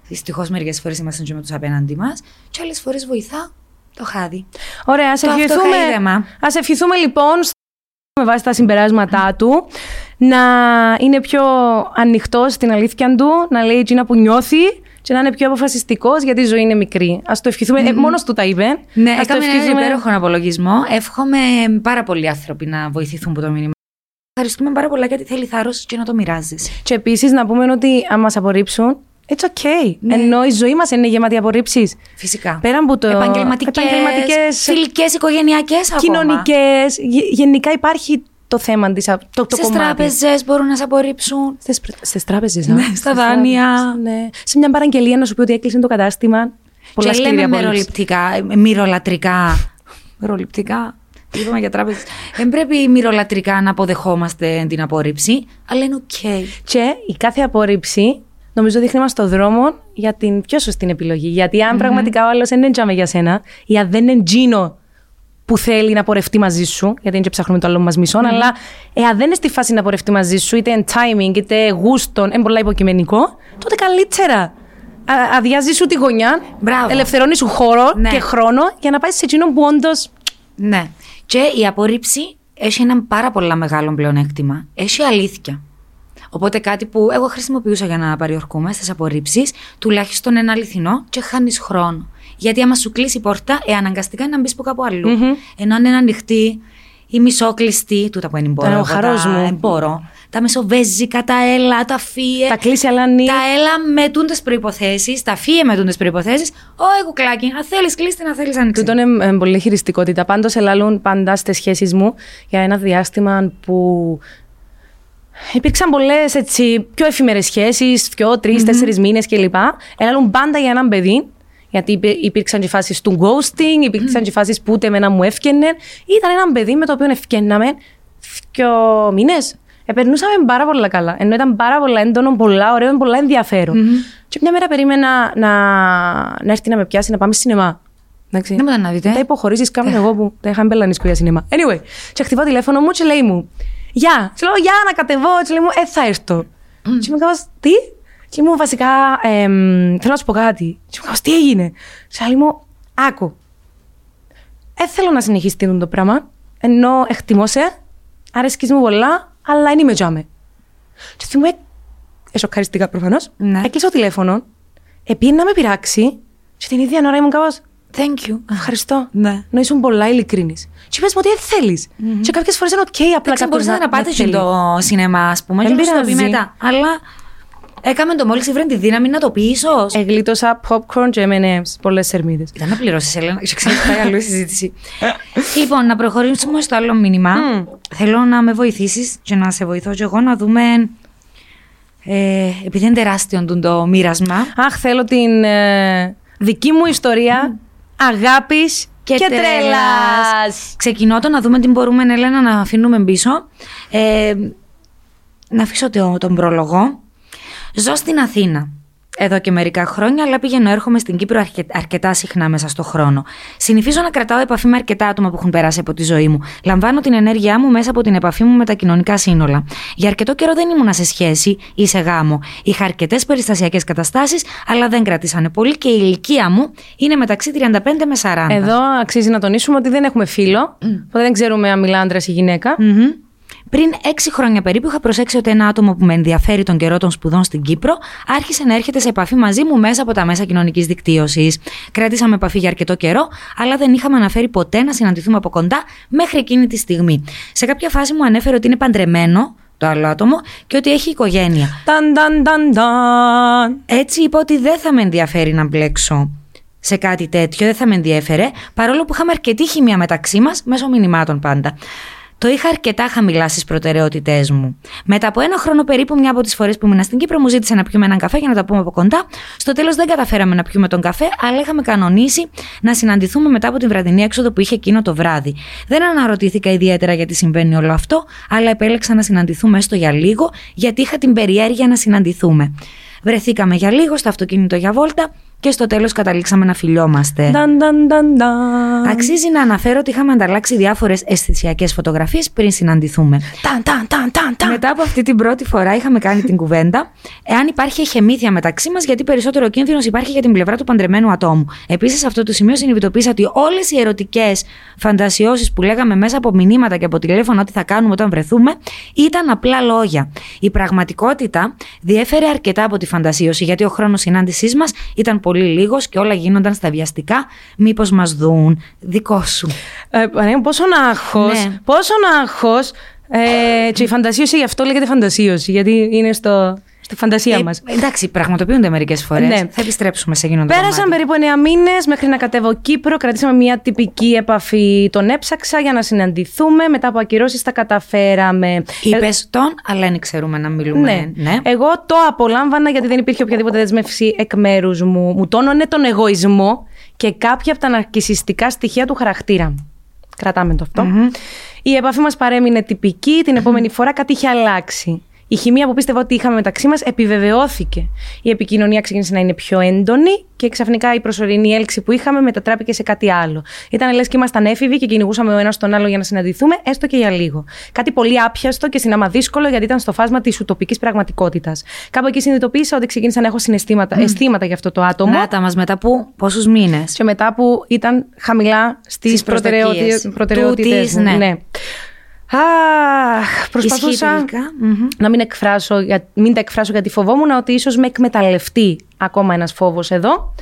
Δυστυχώς μερικές φορές είμαστε και με τους απέναντί μας. Και άλλες φορές βοηθά το χάδι. Ωραία, ας Το ευχηθούμε, αυτοχαίδεμα. ας ευχηθούμε λοιπόν στο- με βάση τα συμπεράσματά του να είναι πιο ανοιχτός στην αλήθεια του, να λέει εκείνα που νιώθει και να είναι πιο αποφασιστικός γιατί η ζωή είναι μικρή. Α το ευχηθούμε. Ε, Μόνος του τα είπε. Ναι, Ας το έκαμε έναν ευχηθούμε. υπέροχο απολογισμό. Εύχομαι πάρα πολλοί άνθρωποι να βοηθηθούν από το μήνυμα. Ευχαριστούμε πάρα πολλά γιατί θέλει θάρρος και να το μοιράζεις. Και επίσης να πούμε ότι αν μας απορρίψουν, it's okay. Ναι. Ενώ η ζωή μας είναι γεμάτη απορρίψεις. Φυσικά. Πέραν από το. Επαγγελματικές, επαγγελματικές, φιλικές, οικογενειακές ακόμα. κοινωνικές. Γενικά υπάρχει το θέμα της. Το, το Στις κομμάτι. τράπεζες μπορούν να σε απορρίψουν. Στις, στις τράπεζες, Ναι, α. στα Στις δάνεια. τράπεζες, Ναι. Σε μια παραγγελία να σου πει ότι έκλεισε το κατάστημα. Πολλά και σκληρή λέμε απόρριψη. μεροληπτικά, ε, μοιρολατρικά. μοιροληπτικά. Τι είπαμε για τράπεζες. Δεν πρέπει μοιρολατρικά να αποδεχόμαστε την απόρριψη, αλλά είναι οκ. Και η κάθε απόρριψη νομίζω δείχνει μας το δρόμο για την πιο σωστή επιλογή. Γιατί αν πραγματικά ο άλλος δεν είναι τζιαμέ για σένα, ή αν δεν είναι τζείνος που θέλει να πορευτεί μαζί σου, γιατί δεν και ψάχνουμε το άλλο μας μισον αλλά εάν δεν είναι στη φάση να πορευτεί μαζί σου, είτε εν timing, είτε γούστον, είναι πολλά υποκειμενικό, τότε καλύτερα. Α- Αδειάζει σου τη γωνιά, Μπράβο. ελευθερώνει σου χώρο Ναι. και χρόνο για να πάει σε εκείνον που όντως. Ναι. Και η απόρριψη έχει ένα πάρα πολύ μεγάλο πλεονέκτημα. Έχει αλήθεια. Οπότε κάτι που εγώ χρησιμοποιούσα για να παριορκούμε στις απορρίψεις, τουλάχιστον ένα αληθινό και χάνεις χρόνο. Γιατί άμα σου κλείσει η πόρτα, ε, αναγκαστικά είναι να μπεις που κάπου αλλού. Ενώ αν είναι ανοιχτή ή μισόκλειστη, τούτα που είναι μπορώ. ο εγώ, χαρός τα μου. εμπόρω, τα μεσοβέζικα, τα έλα, τα φύε. Τα κλείσει, αλλά ναι. Τα έλα με τούντες προποθέσει, τα φύε με τούντες προποθέσει. Ω, κουκλάκι, αν θέλεις κλείστη, να θέλεις άνοιξη. Τούτο είναι ε, πολύ χειριστικότητα. Πάντως, ελαλούν πάντα στις σχέσεις μου για ένα διάστημα που υπήρξαν πολλές πιο εφημερές σχέσεις, πιο τρει-τέσσερι μήνες κλπ. Ελαλούν πάντα για έναν παιδί. Γιατί υπή- υπήρξαν και φάσεις του ghosting, υπήρξαν και φάσεις που ούτε εμένα μου έφτιανε. Ήταν ένα παιδί με το οποίο ευκαινάμε δύο μήνες. Επερνούσαμε πάρα πολλά καλά. Ενώ ήταν πάρα πολλά έντονο, πολλά ωραίο, πολλά ενδιαφέρον. Και μια μέρα περίμενα να, να έρθει να με πιάσει να πάμε σινεμά. Εντάξει. Δεν μου να δείτε. Τα υποχωρήσεις κάνω εγώ που τα είχα μπελανίσκω για σινεμά. Anyway, και χτυπάω τηλέφωνο μου και λέει μου, Γεια! Και λέω, Γεια, να κατεβώ. Και λέει μου, Ε, θα έρθω. Και μου κάπως, Τι; Και μου βασικά, εμ, θέλω να σου πω κάτι. Και μου κάπως, Τι έγινε; Και λέει μου, Άκου. Ε, θέλω να συνεχίσει το πράγμα. Ενώ εκτιμώ σε, αρέσκεις μου πολλά, αλλά δεν είμαι τζιαμέ. Και θυμούμαι, εσοκαρίστηκα προφανώς, Ναι. έκλεισα το τηλέφωνο, επήγαινε να με πειράξει και την ίδια ώρα ήμουν κάπως, Thank you. Ευχαριστώ. Ναι. Να ήσουν πολλά ειλικρινής. Και πες μου ότι δεν θέλεις. Και κάποιες φορές είναι οκ, απλά Εντάξει, κάποιος μπορούσατε να πάτε δεν και θέλεις. το σινεμά, ας πούμε, Δεν και να σου το πει πειράζει. μετά. Αλλά έκαμε το μόλις ήβρε τη δύναμη να το πει, ίσως. Εγλίτωσα popcorn και M&M's, πολλές σερμίδες. Ήταν να πληρώσεις, Ελένα, και ξέρεις πάει αλλού η συζήτηση. λοιπόν, να προχωρήσουμε στο άλλο μήνυμα. Θέλω να με βοηθήσεις και να σε βοηθώ και εγώ να δούμε. Ε, επειδή είναι τεράστιο τούτο το μοίρασμα. Αχ, θέλω την ε, δική μου ιστορία αγάπης και, και τρέλας. Ξεκινώ το να δούμε τι μπορούμε, Ελένα, να αφήνουμε πίσω. Ε, να αφήσω το, τον πρόλογο. Ζω στην Αθήνα εδώ και μερικά χρόνια, αλλά πηγαίνω έρχομαι στην Κύπρο αρκε- αρκετά συχνά μέσα στο χρόνο. Συνηθίζω να κρατάω επαφή με αρκετά άτομα που έχουν περάσει από τη ζωή μου. Λαμβάνω την ενέργειά μου μέσα από την επαφή μου με τα κοινωνικά σύνολα. Για αρκετό καιρό δεν ήμουνα σε σχέση ή σε γάμο. Είχα αρκετές περιστασιακές καταστάσεις, αλλά δεν κρατήσανε πολύ και η ηλικία μου είναι μεταξύ 35 με 40. Εδώ αξίζει να τονίσουμε ότι δεν έχουμε φίλο, οπότε δεν ξέρουμε αν μιλά άντρας ή γυναίκα. Μμμ. Πριν έξι χρόνια περίπου είχα προσέξει ότι ένα άτομο που με ενδιαφέρει τον καιρό των σπουδών στην Κύπρο άρχισε να έρχεται σε επαφή μαζί μου μέσα από τα μέσα κοινωνικής δικτύωσης. Κράτησαμε επαφή για αρκετό καιρό, αλλά δεν είχαμε αναφέρει ποτέ να συναντηθούμε από κοντά μέχρι εκείνη τη στιγμή. Σε κάποια φάση μου ανέφερε ότι είναι παντρεμένο το άλλο άτομο και ότι έχει οικογένεια. Ταν, ταν, ταν, ταν. Έτσι είπα ότι δεν θα με ενδιαφέρει να μπλέξω σε κάτι τέτοιο, δεν θα με ενδιέφερε, παρόλο που είχαμε αρκετή χημεία μεταξύ μας, μέσω μηνυμάτων πάντα. Το είχα αρκετά χαμηλά στις προτεραιότητές μου. Μετά από ένα χρόνο περίπου, μια από τις φορές που ήμουν στην Κύπρο, μου ζήτησε να πιούμε έναν καφέ για να τα πούμε από κοντά. Στο τέλος δεν καταφέραμε να πιούμε τον καφέ, αλλά είχαμε κανονίσει να συναντηθούμε μετά από την βραδινή έξοδο που είχε εκείνο το βράδυ. Δεν αναρωτήθηκα ιδιαίτερα γιατί συμβαίνει όλο αυτό, αλλά επέλεξα να συναντηθούμε έστω για λίγο, γιατί είχα την περιέργεια να συναντηθούμε. Βρεθήκαμε για λίγο στο αυτοκίνητο για βόλτα και στο τέλος καταλήξαμε να φιλιόμαστε. Νταν, νταν, νταν, νταν. Αξίζει να αναφέρω ότι είχαμε ανταλλάξει διάφορες αισθησιακές φωτογραφίες πριν συναντηθούμε. Ταν, ταν, ταν, ταν, ταν. Μετά από αυτή την πρώτη φορά είχαμε κάνει την κουβέντα εάν υπάρχει εχεμήθεια μεταξύ μας, γιατί περισσότερο κίνδυνος υπάρχει για την πλευρά του παντρεμένου ατόμου. Επίσης, σε αυτό το σημείο συνειδητοποίησα ότι όλες οι ερωτικές φαντασιώσεις που λέγαμε μέσα από μηνύματα και από τηλέφωνο ότι θα κάνουμε όταν βρεθούμε ήταν απλά λόγια. Η πραγματικότητα διέφερε αρκετά από τη φαντασίωση, γιατί ο χρόνος συνάντησής μας ήταν πολύ λίγος και όλα γίνονταν στα βιαστικά. Μήπως μας δουν. Δικό σου. Ε, Παναγία μου, πόσο άγχος, Ναι. πόσο άγχος. Ε, και η φαντασίωση γι' αυτό λέγεται φαντασίωση, γιατί είναι στο, στη φαντασία Ε, μας. εντάξει, πραγματοποιούνται μερικές φορές. Ναι. Θα επιστρέψουμε σε γίνοντα. Πέρασαν περίπου 9 μήνες μέχρι να κατέβω Κύπρο. Κρατήσαμε μια τυπική επαφή. Τον έψαξα για να συναντηθούμε. Μετά από ακυρώσεις τα καταφέραμε. Είπες τον, αλλά δεν ξέρουμε να μιλούμε. Ναι. Εγώ το απολάμβανα γιατί δεν υπήρχε οποιαδήποτε δέσμευση εκ μέρους μου. Μου τόνωνε τον εγωισμό και κάποια από τα ναρκισιστικά στοιχεία του χαρακτήρα μου. Κρατάμε το αυτο Η επαφή μας παρέμεινε τυπική. Την επόμενη φορά κάτι είχε αλλάξει. Η χημεία που πίστευα ότι είχαμε μεταξύ μας επιβεβαιώθηκε. Η επικοινωνία ξεκίνησε να είναι πιο έντονη και ξαφνικά η προσωρινή έλξη που είχαμε μετατράπηκε σε κάτι άλλο. Ήταν λες και ήμασταν έφηβοι και κυνηγούσαμε ο ένας τον άλλο για να συναντηθούμε, έστω και για λίγο. Κάτι πολύ άπιαστο και συνάμα δύσκολο γιατί ήταν στο φάσμα της ουτοπικής πραγματικότητας. Κάπου εκεί συνειδητοποίησα ότι ξεκίνησα να έχω συναισθήματα, αισθήματα για αυτό το άτομο. Ράτα μας μετά που πόσους μήνες; Και μετά που ήταν χαμηλά στις Στις προσδοκίες. προτεραιότητε. Τούτης, ναι. Αχ, προσπαθούσα Ισχύει τελικά. Μμμ. να μην, εκφράσω, για- μην τα εκφράσω γιατί φοβόμουν ότι ίσως με εκμεταλλευτεί ακόμα ένας φόβος εδώ;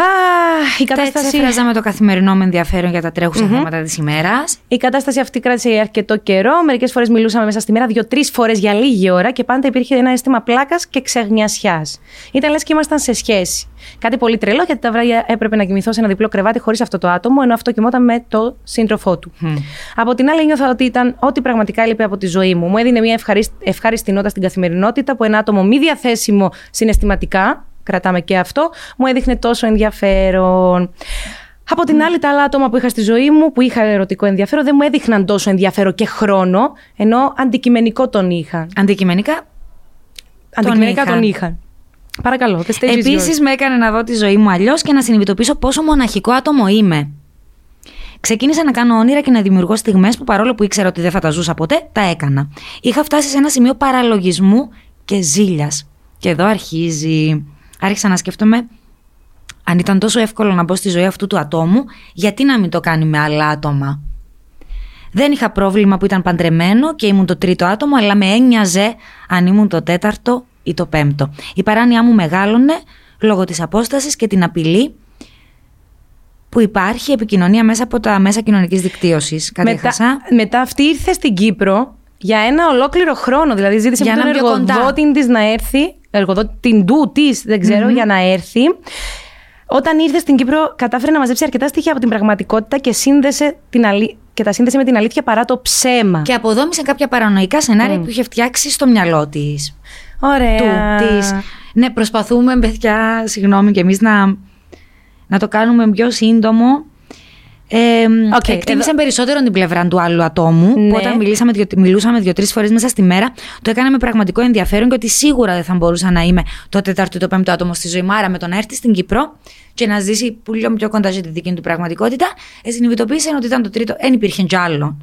Αχ, η Τα κατάσταση, εξέφραζα με το καθημερινό με ενδιαφέρον για τα τρέχουσα θέματα της ημέρας. η κατάσταση αυτή κράτησε για αρκετό καιρό. Μερικές φορές μιλούσαμε μέσα στη μέρα, δύο-τρει φορές για λίγη ώρα και πάντα υπήρχε ένα αίσθημα πλάκας και ξεγνιασιάς. Ήταν λες και ήμασταν σε σχέση. Κάτι πολύ τρελό, γιατί τα βράδια έπρεπε να κοιμηθώ σε ένα διπλό κρεβάτι χωρίς αυτό το άτομο, ενώ αυτό κοιμόταν με το σύντροφό του. Από την άλλη, νιώθα ότι ήταν ό,τι πραγματικά έλειπε από τη ζωή μου. Μου έδινε μια ευχαρίσ- ευχάριστη νότα στην καθημερινότητα που ένα άτομο μη διαθέσιμο συναισθηματικά, κρατάμε και αυτό, μου έδειχνε τόσο ενδιαφέρον. Από την άλλη, τα άλλα άτομα που είχα στη ζωή μου, που είχα ερωτικό ενδιαφέρον, δεν μου έδειχναν τόσο ενδιαφέρον και χρόνο, ενώ αντικειμενικό τον είχαν. Αντικειμενικά. Αντικειμενικά είχαν. τον είχαν. Παρακαλώ, the stage is yours. Επίση, με έκανε να δω τη ζωή μου αλλιώς και να συνειδητοποιήσω πόσο μοναχικό άτομο είμαι. Ξεκίνησα να κάνω όνειρα και να δημιουργώ στιγμές που παρόλο που ήξερα ότι δεν θα τα ζούσα ποτέ, τα έκανα. Είχα φτάσει σε ένα σημείο παραλογισμού και ζήλιας. Και εδώ αρχίζει. Άρχισα να σκέφτομαι αν ήταν τόσο εύκολο να μπω στη ζωή αυτού του ατόμου, γιατί να μην το κάνει με άλλα άτομα. Δεν είχα πρόβλημα που ήταν παντρεμένο και ήμουν το τρίτο άτομο, αλλά με ένοιαζε αν ήμουν το τέταρτο ή το πέμπτο. Η παράνοια μου μεγάλωνε λόγω της απόστασης και την απειλή που υπάρχει επικοινωνία μέσα από τα μέσα κοινωνικής δικτύωσης. Κάτι μετά, έχασα. μετά αυτή ήρθε στην Κύπρο για ένα ολόκληρο χρόνο. Δηλαδή ζήτησε Για από τον να είναι πιο κοντά. εργοδότη της να έρθει. Εργοδότη του της, δεν ξερω για να έρθει. Όταν ήρθε στην Κύπρο, κατάφερε να μαζέψει αρκετά στοιχεία από την πραγματικότητα και, σύνδεσε την αλή... και τα σύνδεσε με την αλήθεια παρά το ψέμα. Και αποδόμησε κάποια παρανοϊκά σενάρια που είχε φτιάξει στο μυαλό της. Ωραία. του, της. Ναι, προσπαθούμε, παιδιά, συγγνώμη και εμείς να, να το κάνουμε πιο σύντομο. Ε, Οκ, εκτίμησαν περισσότερο την πλευρά του άλλου ατόμου. Ναι. Που όταν μιλήσαμε, δυο, μιλούσαμε δύο-τρεις φορές μέσα στη μέρα, το έκανα με πραγματικό ενδιαφέρον και ότι σίγουρα δεν θα μπορούσα να είμαι το τέταρτο ή το πέμπτο άτομο στη ζωή μου. Άρα με το να έρθει στην Κύπρο και να ζήσει πολύ πιο κοντά στη δική του πραγματικότητα, ε, συνειδητοποίησε ότι ήταν το τρίτο. Δεν υπήρχε κι άλλο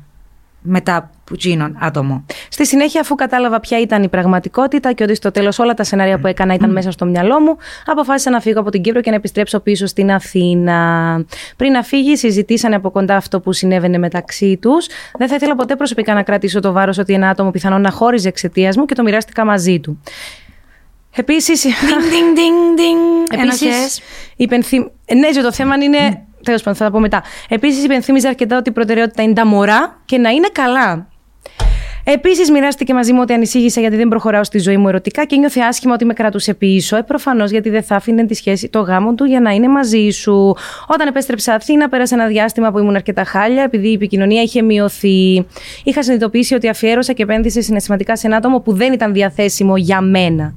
μετά που γίνον άτομο. Στη συνέχεια, αφού κατάλαβα ποια ήταν η πραγματικότητα και ότι στο τέλος όλα τα σενάρια που έκανα ήταν μέσα στο μυαλό μου, αποφάσισα να φύγω από την Κύπρο και να επιστρέψω πίσω στην Αθήνα. Πριν να φύγει, συζητήσανε από κοντά αυτό που συνέβαινε μεταξύ τους. Δεν θα ήθελα ποτέ προσωπικά να κρατήσω το βάρος ότι ένα άτομο πιθανόν να χώριζε εξαιτίας μου και το μοιράστηκα μαζί του. Επίσης. Ding, ding, ding, ding. Επίσης, Ένοχες. υπενθυμ... Ναι, και το θέμα είναι. Τέλος πάντων, θα τα πω μετά. Επίσης, υπενθύμιζε αρκετά ότι η προτεραιότητα είναι τα μωρά και να είναι καλά. Επίσης, μοιράστηκε μαζί μου ότι ανησύγησε γιατί δεν προχωράω στη ζωή μου ερωτικά και νιώθε άσχημα ότι με κρατούσε πίσω. Ε, προφανώς γιατί δεν θα άφηνε τη σχέση, το γάμο του για να είναι μαζί σου. Όταν επέστρεψα Αθήνα, πέρασε ένα διάστημα που ήμουν αρκετά χάλια, επειδή η επικοινωνία είχε μειωθεί. Είχα συνειδητοποιήσει ότι αφιέρωσα και επένδυσε συναισθηματικά σε ένα άτομο που δεν ήταν διαθέσιμο για μένα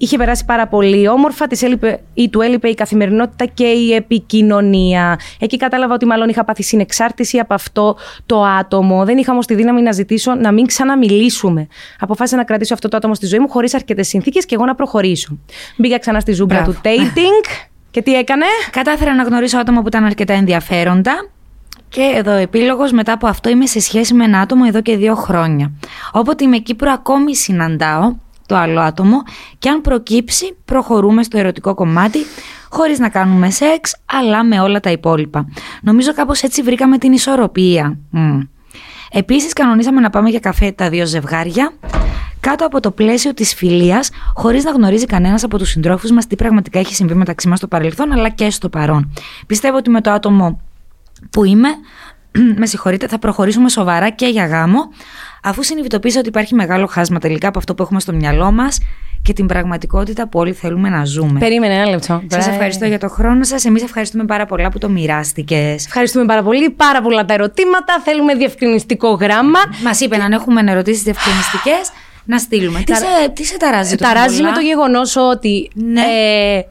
είχε περάσει πάρα πολύ όμορφα, της έλειπε, ή του έλειπε η καθημερινότητα και η επικοινωνία. Εκεί κατάλαβα ότι μάλλον είχα πάθει συνεξάρτηση από αυτό το άτομο. Δεν είχα όμως τη δύναμη να ζητήσω να μην ξαναμιλήσουμε. Αποφάσισα να κρατήσω αυτό το άτομο στη ζωή μου χωρίς αρκετές συνθήκες και εγώ να προχωρήσω. Μπήκα ξανά στη ζούμπρα του dating. και τι έκανε; Κατάφερα να γνωρίσω άτομα που ήταν αρκετά ενδιαφέροντα. Και εδώ ο επίλογος μετά από αυτό είμαι σε σχέση με ένα άτομο εδώ και δύο χρόνια. Όποτε είμαι Κύπρο, ακόμη συναντάω το άλλο άτομο και αν προκύψει προχωρούμε στο ερωτικό κομμάτι χωρίς να κάνουμε σεξ αλλά με όλα τα υπόλοιπα. Νομίζω κάπως έτσι βρήκαμε την ισορροπία. Mm. Επίσης κανονίσαμε να πάμε για καφέ τα δύο ζευγάρια κάτω από το πλαίσιο της φιλίας χωρίς να γνωρίζει κανένας από τους συντρόφους μας τι πραγματικά έχει συμβεί μεταξύ μας στο παρελθόν αλλά και στο παρόν. Πιστεύω ότι με το άτομο που είμαι με συγχωρείτε, θα προχωρήσουμε σοβαρά και για γάμο, αφού συνειδητοποίησα ότι υπάρχει μεγάλο χάσμα τελικά από αυτό που έχουμε στο μυαλό μας και την πραγματικότητα που όλοι θέλουμε να ζούμε. Περίμενε ένα λεπτό. Σας ευχαριστώ για το χρόνο σας. Εμείς ευχαριστούμε πάρα πολλά που το μοιράστηκες. Ευχαριστούμε πάρα πολύ. Πάρα πολλά τα ερωτήματα. Θέλουμε διευκρινιστικό γράμμα. Μας είπε αν έχουμε ερωτήσει διευκρινιστικές να στείλουμε. Τι, σε, τι σε ταράζει, Ταράζει με το γεγονός ότι. Ναι. Ε,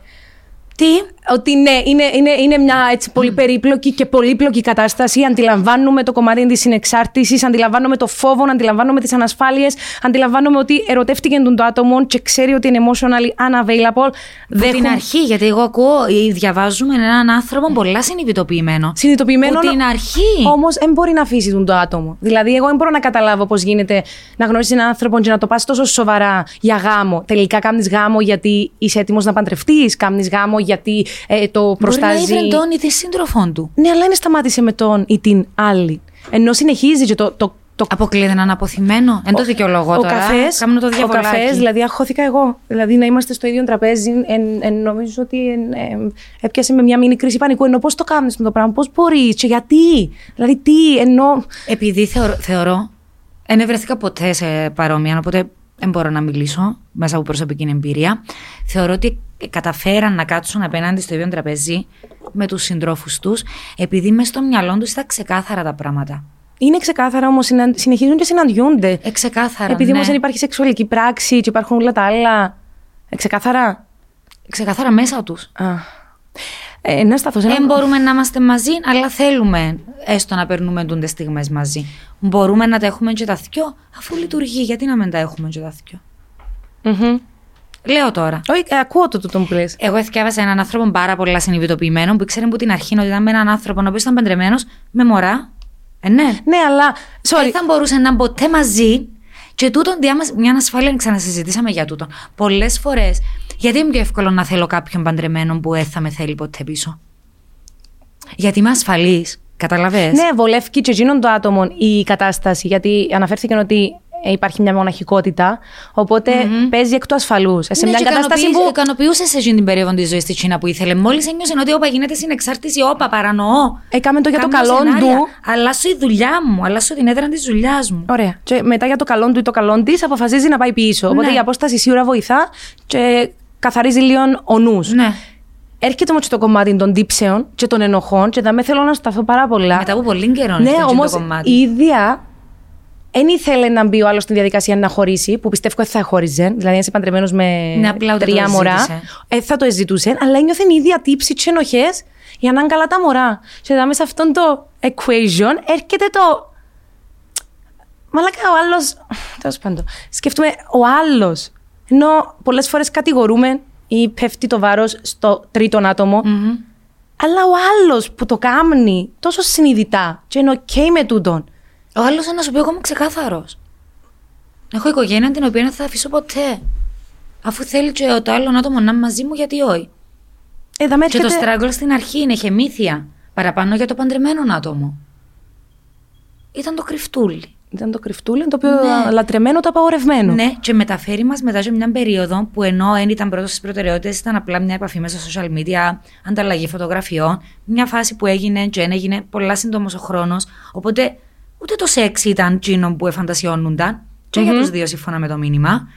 τι; Ότι ναι, είναι, είναι, είναι μια έτσι πολύ περίπλοκη και πολύπλοκη κατάσταση. Αντιλαμβάνουμε το κομμάτι της συνεξάρτησης, αντιλαμβάνομαι το φόβο, αντιλαμβάνομαι τις ανασφάλειες, αντιλαμβάνομαι ότι ερωτεύτηκε τον το άτομο και ξέρει ότι είναι emotionally unavailable. Από την αρχή, γιατί εγώ ακούω ή διαβάζουμε έναν άνθρωπο πολλά συνειδητοποιημένο. Συνειδητοποιημένο. Από την αρχή. Όμως δεν μπορεί να αφήσει τον το άτομο. Δηλαδή, εγώ δεν μπορώ να καταλάβω πώς γίνεται να γνωρίσεις έναν άνθρωπο και να το πας τόσο σοβαρά για γάμο. Τελικά κάνει γάμο γιατί είσαι έτοιμος να παντρευτείς, κάνει γάμο γιατί ε, το προστάζει. Μπορεί να είναι τον ή τη σύντροφόν του. Ναι, αλλά είναι σταμάτησε με τον ή την άλλη. Ενώ συνεχίζει και το, το το... Αποκλείεται να είναι αποθυμένο. Εν το δικαιολογώ ο τώρα. Καφές, το ο καφές, δηλαδή αχώθηκα εγώ. Δηλαδή να είμαστε στο ίδιο τραπέζι, εν, εν, νομίζω ότι εν, εν, έπιασε με μια μήνυ κρίση πανικού. Ενώ πώς το κάνεις με το πράγμα, πώς μπορείς, και γιατί; Δηλαδή τι, ενώ. Επειδή θεωρώ, θεωρώ δεν βρεθήκα ποτέ σε παρόμοια, οπότε δεν μπορώ να μιλήσω μέσα από προσωπική εμπειρία. Θεωρώ ότι καταφέραν να κάτσουν απέναντι στο ίδιο τραπέζι με τους συντρόφους τους, επειδή μέσα στο μυαλό τους ήταν ξεκάθαρα τα πράγματα. Είναι ξεκάθαρα όμως, συνεχίζουν και συναντιούνται. Ε, ξεκάθαρα. Επειδή ναι. όμω δεν υπάρχει σεξουαλική πράξη και υπάρχουν όλα τα άλλα. Ε, ξεκάθαρα; Ξεκάθαρα μέσα τους. Ε, να σταθώ σε ένα... Δεν μπορούμε να είμαστε μαζί, αλλά θέλουμε έστω να περνούμε τούντε στιγμές μαζί. Μπορούμε να τα έχουμε και τα θκιο, αφού λειτουργεί. Γιατί να μην τα έχουμε και τα θκιο. Mm-hmm. Λέω τώρα. Όχι, ε, ακούω το τούτο που λες. Εγώ εθιάβασα έναν άνθρωπο πάρα πολλά συνειδητοποιημένο που ήξερε από την αρχή ότι ήταν με έναν άνθρωπο ο οποίος ήταν παντρεμένος με Ε, ναι. Ναι, αλλά. Sorry. Δεν θα μπορούσε να είναι ποτέ μαζί. Και τούτον διάμεσα, μια ανασφάλεια ξανασυζητήσαμε για τούτον. Πολλές φορές. Γιατί είναι πιο εύκολο να θέλω κάποιον παντρεμένο που δεν θα με θέλει ποτέ πίσω; Γιατί είμαι ασφαλής. Καταλαβες; Ναι, βολεύει και εκείνον το άτομο η κατάσταση. Γιατί αναφέρθηκε ότι ε, υπάρχει μια μοναχικότητα. Οπότε mm-hmm. παίζει εκ του ασφαλούς. Σε ναι, μια κατάσταση που. ικανοποιούσες σε εκείνη την περίοδο της ζωής της Τσίνα που ήθελε. Μόλις ένιωσες ότι όπα γίνεται συνεξάρτηση, όπα παρανοώ. Έκαμε το για το καλό του. Αλλάσω η δουλειά μου, αλλάσω την έδρα της δουλειάς μου. Ωραία. Και μετά για το καλό του ή το καλό της αποφασίζει να πάει πίσω. Ναι. Οπότε η απόσταση σίγουρα βοηθά και καθαρίζει λίγο ο νους. Ναι. Έρχεται όμως το κομμάτι των τύψεων και των ενοχών, και δεν θέλω να σταθώ πάρα πολλά. Μετά από πολύ καιρό ναι, όμως η ίδια δεν ήθελε να μπει ο άλλος στη διαδικασία να χωρίσει, που πιστεύω ότι θα χώριζε. Δηλαδή, αν είσαι παντρεμένο με ναι, τρία μωρά, ε, θα το ζητούσε, αλλά ένιωθε η ίδια τύψη τι ενοχές για να είναι καλά τα μωρά. Και εδώ μέσα σε αυτόν το equation έρχεται το. Μαλάκα ο άλλος. Τέλος πάντων. Σκεφτούμε ο άλλος. Ενώ πολλές φορές κατηγορούμε ή πέφτει το βάρος στο τρίτον άτομο. Mm-hmm. Αλλά ο άλλος που το κάνει τόσο συνειδητά και είναι OK με τούτον. Ο άλλος να σου πει: Εγώ είμαι ξεκάθαρος. Έχω οικογένεια την οποία δεν θα αφήσω ποτέ. Αφού θέλει και το άλλο άτομο να είναι μαζί μου, γιατί όχι. Ε, και έρχεται... το στράγγλ στην αρχή είναι χεμήθεια. Παραπάνω για το παντρεμένο άτομο. Ήταν το κρυφτούλι. Ήταν το κρυφτούλι, το οποίο ναι. λατρεμένο, το απαγορευμένο. Ναι, και μεταφέρει μας μετά σε μια περίοδο που ενώ δεν ήταν πρώτος στις προτεραιότητες, ήταν απλά μια επαφή μέσα στα social media, ανταλλαγή φωτογραφιών. Μια φάση που έγινε και έγινε πολλά σύντομος ο χρόνος. Οπότε ούτε το σεξ ήταν εκείνο που εφαντασιώνονταν. Και για τους δύο σύμφωνα με το μήνυμα.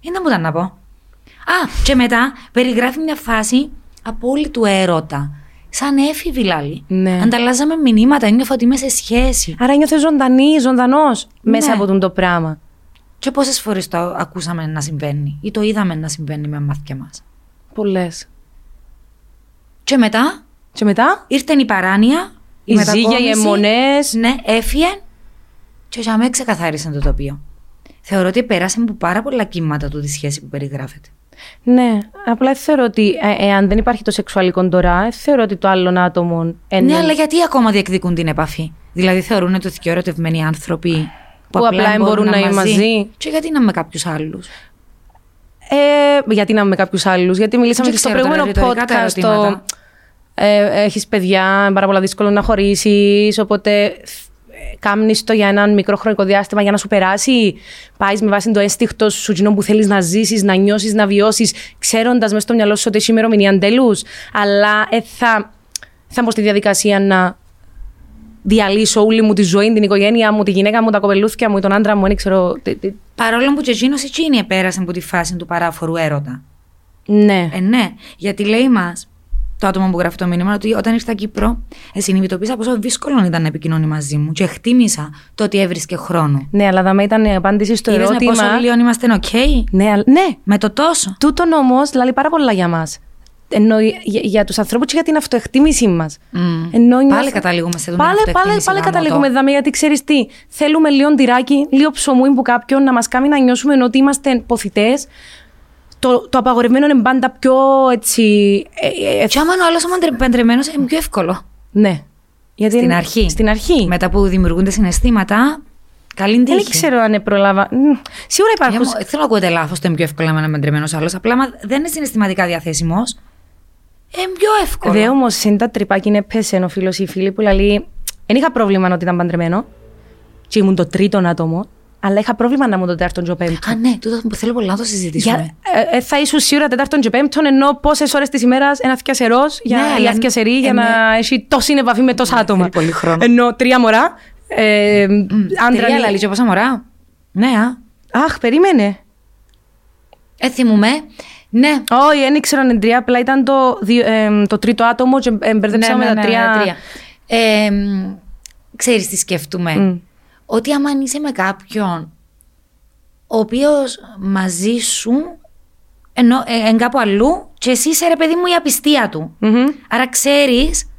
Είναι μου ήταν να πω. Α, και μετά περιγράφει μια φάση απόλυτου έρωτα. Σαν έφηβη λάλη. Ναι. Ανταλλάζαμε μηνύματα, νιώθω ότι είμαι σε σχέση. Άρα νιώθε ζωντανή, ζωντανός μέσα Ναι. από τον το πράγμα. Και πόσες φορές το ακούσαμε να συμβαίνει ή το είδαμε να συμβαίνει με μάθηκια μας; Πολλές. Και μετά; Και μετά, ήρθε η παράνοια, η, η ζύγια, οι μετακόμιση. αιμονέ. Ναι, έφυγε και για μένα ξεκαθάρισε το τοπίο. Θεωρώ ότι πέρασε από πάρα πολλά κύματα του τη σχέση που περιγράφεται. Ναι, απλά θεωρώ ότι ε, εάν δεν υπάρχει το σεξουαλικό τώρα, ε, θεωρώ ότι το άλλο άτομο. ε, Ναι, αλλά γιατί ακόμα διεκδικούν την επαφή; Δηλαδή θεωρούν ότι οι ερωτευμένοι άνθρωποι Που απλά δεν μπορούν να είναι μαζί. Και γιατί να με κάποιους άλλους; Ε, γιατί να είμαι με κάποιους άλλους, Γιατί μιλήσαμε Δεν και στο ξέρω τώρα, προηγούμενο ρητορικά τα podcast. Το, ερωτήματα. ε, Έχεις παιδιά, είναι πάρα πολύ δύσκολο να χωρίσεις. Οπότε κάμνεις το για έναν μικρό χρονικό διάστημα για να σου περάσει. Πάεις με βάση το αίσθηκτο σου, εκείνο που θέλεις να ζήσεις, να νιώσεις, να βιώσεις, ξέροντας μέσα στο μυαλό σου ότι έχει ημερομηνία τέλου. Αλλά ε, θα, θα μπω στη διαδικασία να διαλύσω όλη μου τη ζωή, την οικογένεια μου, τη γυναίκα μου, τα κοπελούθια μου, τον άντρα μου, δεν ξέρω. τι- τι- Παρόλο που και εκείνος εκείνη πέρασε από τη φάση του παράφορου έρωτα. Ναι. Ε, ναι, γιατί λέει μας το άτομο που γράφει το μήνυμα ότι όταν ήρθα Κύπρο, ε, συνειδητοποίησα πόσο δύσκολο ήταν να επικοινωνεί μαζί μου και χτίμησα το ότι έβρισκε χρόνο. Ναι, αλλά δαμέ ήταν η απάντηση στο Είδες με ερώτημα. πόσο λίγο είμαστε OK, Ναι, αλλά- ναι, με το τόσο. τούτον όμως λέει πάρα πολλά για μας. Ενώ για, για τους ανθρώπους και για την αυτοεκτίμησή μας. Μμ. Ενώ Πάλι νιώθω- καταλήγουμε σε Πάλι, πάλι, πάλι καταλήγουμε δάμε, γιατί ξέρεις τι. Θέλουμε λίγο τυράκι, λίγο ψωμούι που κάποιον να μας κάνει να νιώσουμε ότι είμαστε ποθητές. Το, το απαγορευμένο είναι πάντα πιο έτσι. ε, ε, ε, Και άμα είναι ο άλλος παντρεμένος, είναι πιο εύκολο. ναι. Γιατί Στην είναι- αρχή. Στην αρχή. Μετά που δημιουργούνται συναισθήματα, καλή τύχη. Δεν ξέρω αν προλάβα. Μ, Σίγουρα Για υπάρχουν. μου- Δεν θέλω να ακούγεται λάθος το είναι πιο εύκολο με έναν παντρεμένος άλλος. Απλά άμα δεν είναι συναισθηματικά διαθέσιμος, είναι πιο εύκολο. Δε όμως είναι τα τρυπάκι είναι πέσαι ο φίλος ή η φίλη που λέει. Δεν είχα πρόβλημα ότι ήταν παντρεμένο. Και ήμουν το τρίτο άτομο. Αλλά είχα πρόβλημα να ήμουν το τέταρτο και ο πέμπτο. Α, ναι, τούτο που θέλω πολύ να το συζητήσουμε. Για, ε, ε, θα ήσουν σίγουρα τέταρτον και πέμπτον, ενώ πόσες ώρες της ημέρας ένα θιασερό για, Ναι, ή αλλά- αθιασερή για ε, να ναι. έχει τόση επαφή με τόσα άτομα. θέλει πολύ χρόνο. Ενώ τρία μωρά. Ε, άντρα. Τρία λαλή και πόσα μωρά. Ναι, α. Αχ, περίμενε. Ε, θυμούμε. Ναι. Όχι, δεν ήξερα αν είναι τρία, απλά ήταν το, δύο- ε, το τρίτο άτομο και ε, μπερδέψαμε ναι, τα ναι, τρία. ναι, τρία. Ε, μ, ξέρεις τι σκέφτομαι. Μμ. Ότι άμα είσαι με κάποιον ο οποίος μαζί σου ενώ ε, εν κάπου αλλού και εσύ είσαι ρε παιδί μου η απιστία του. Μμμ. Άρα ξέρεις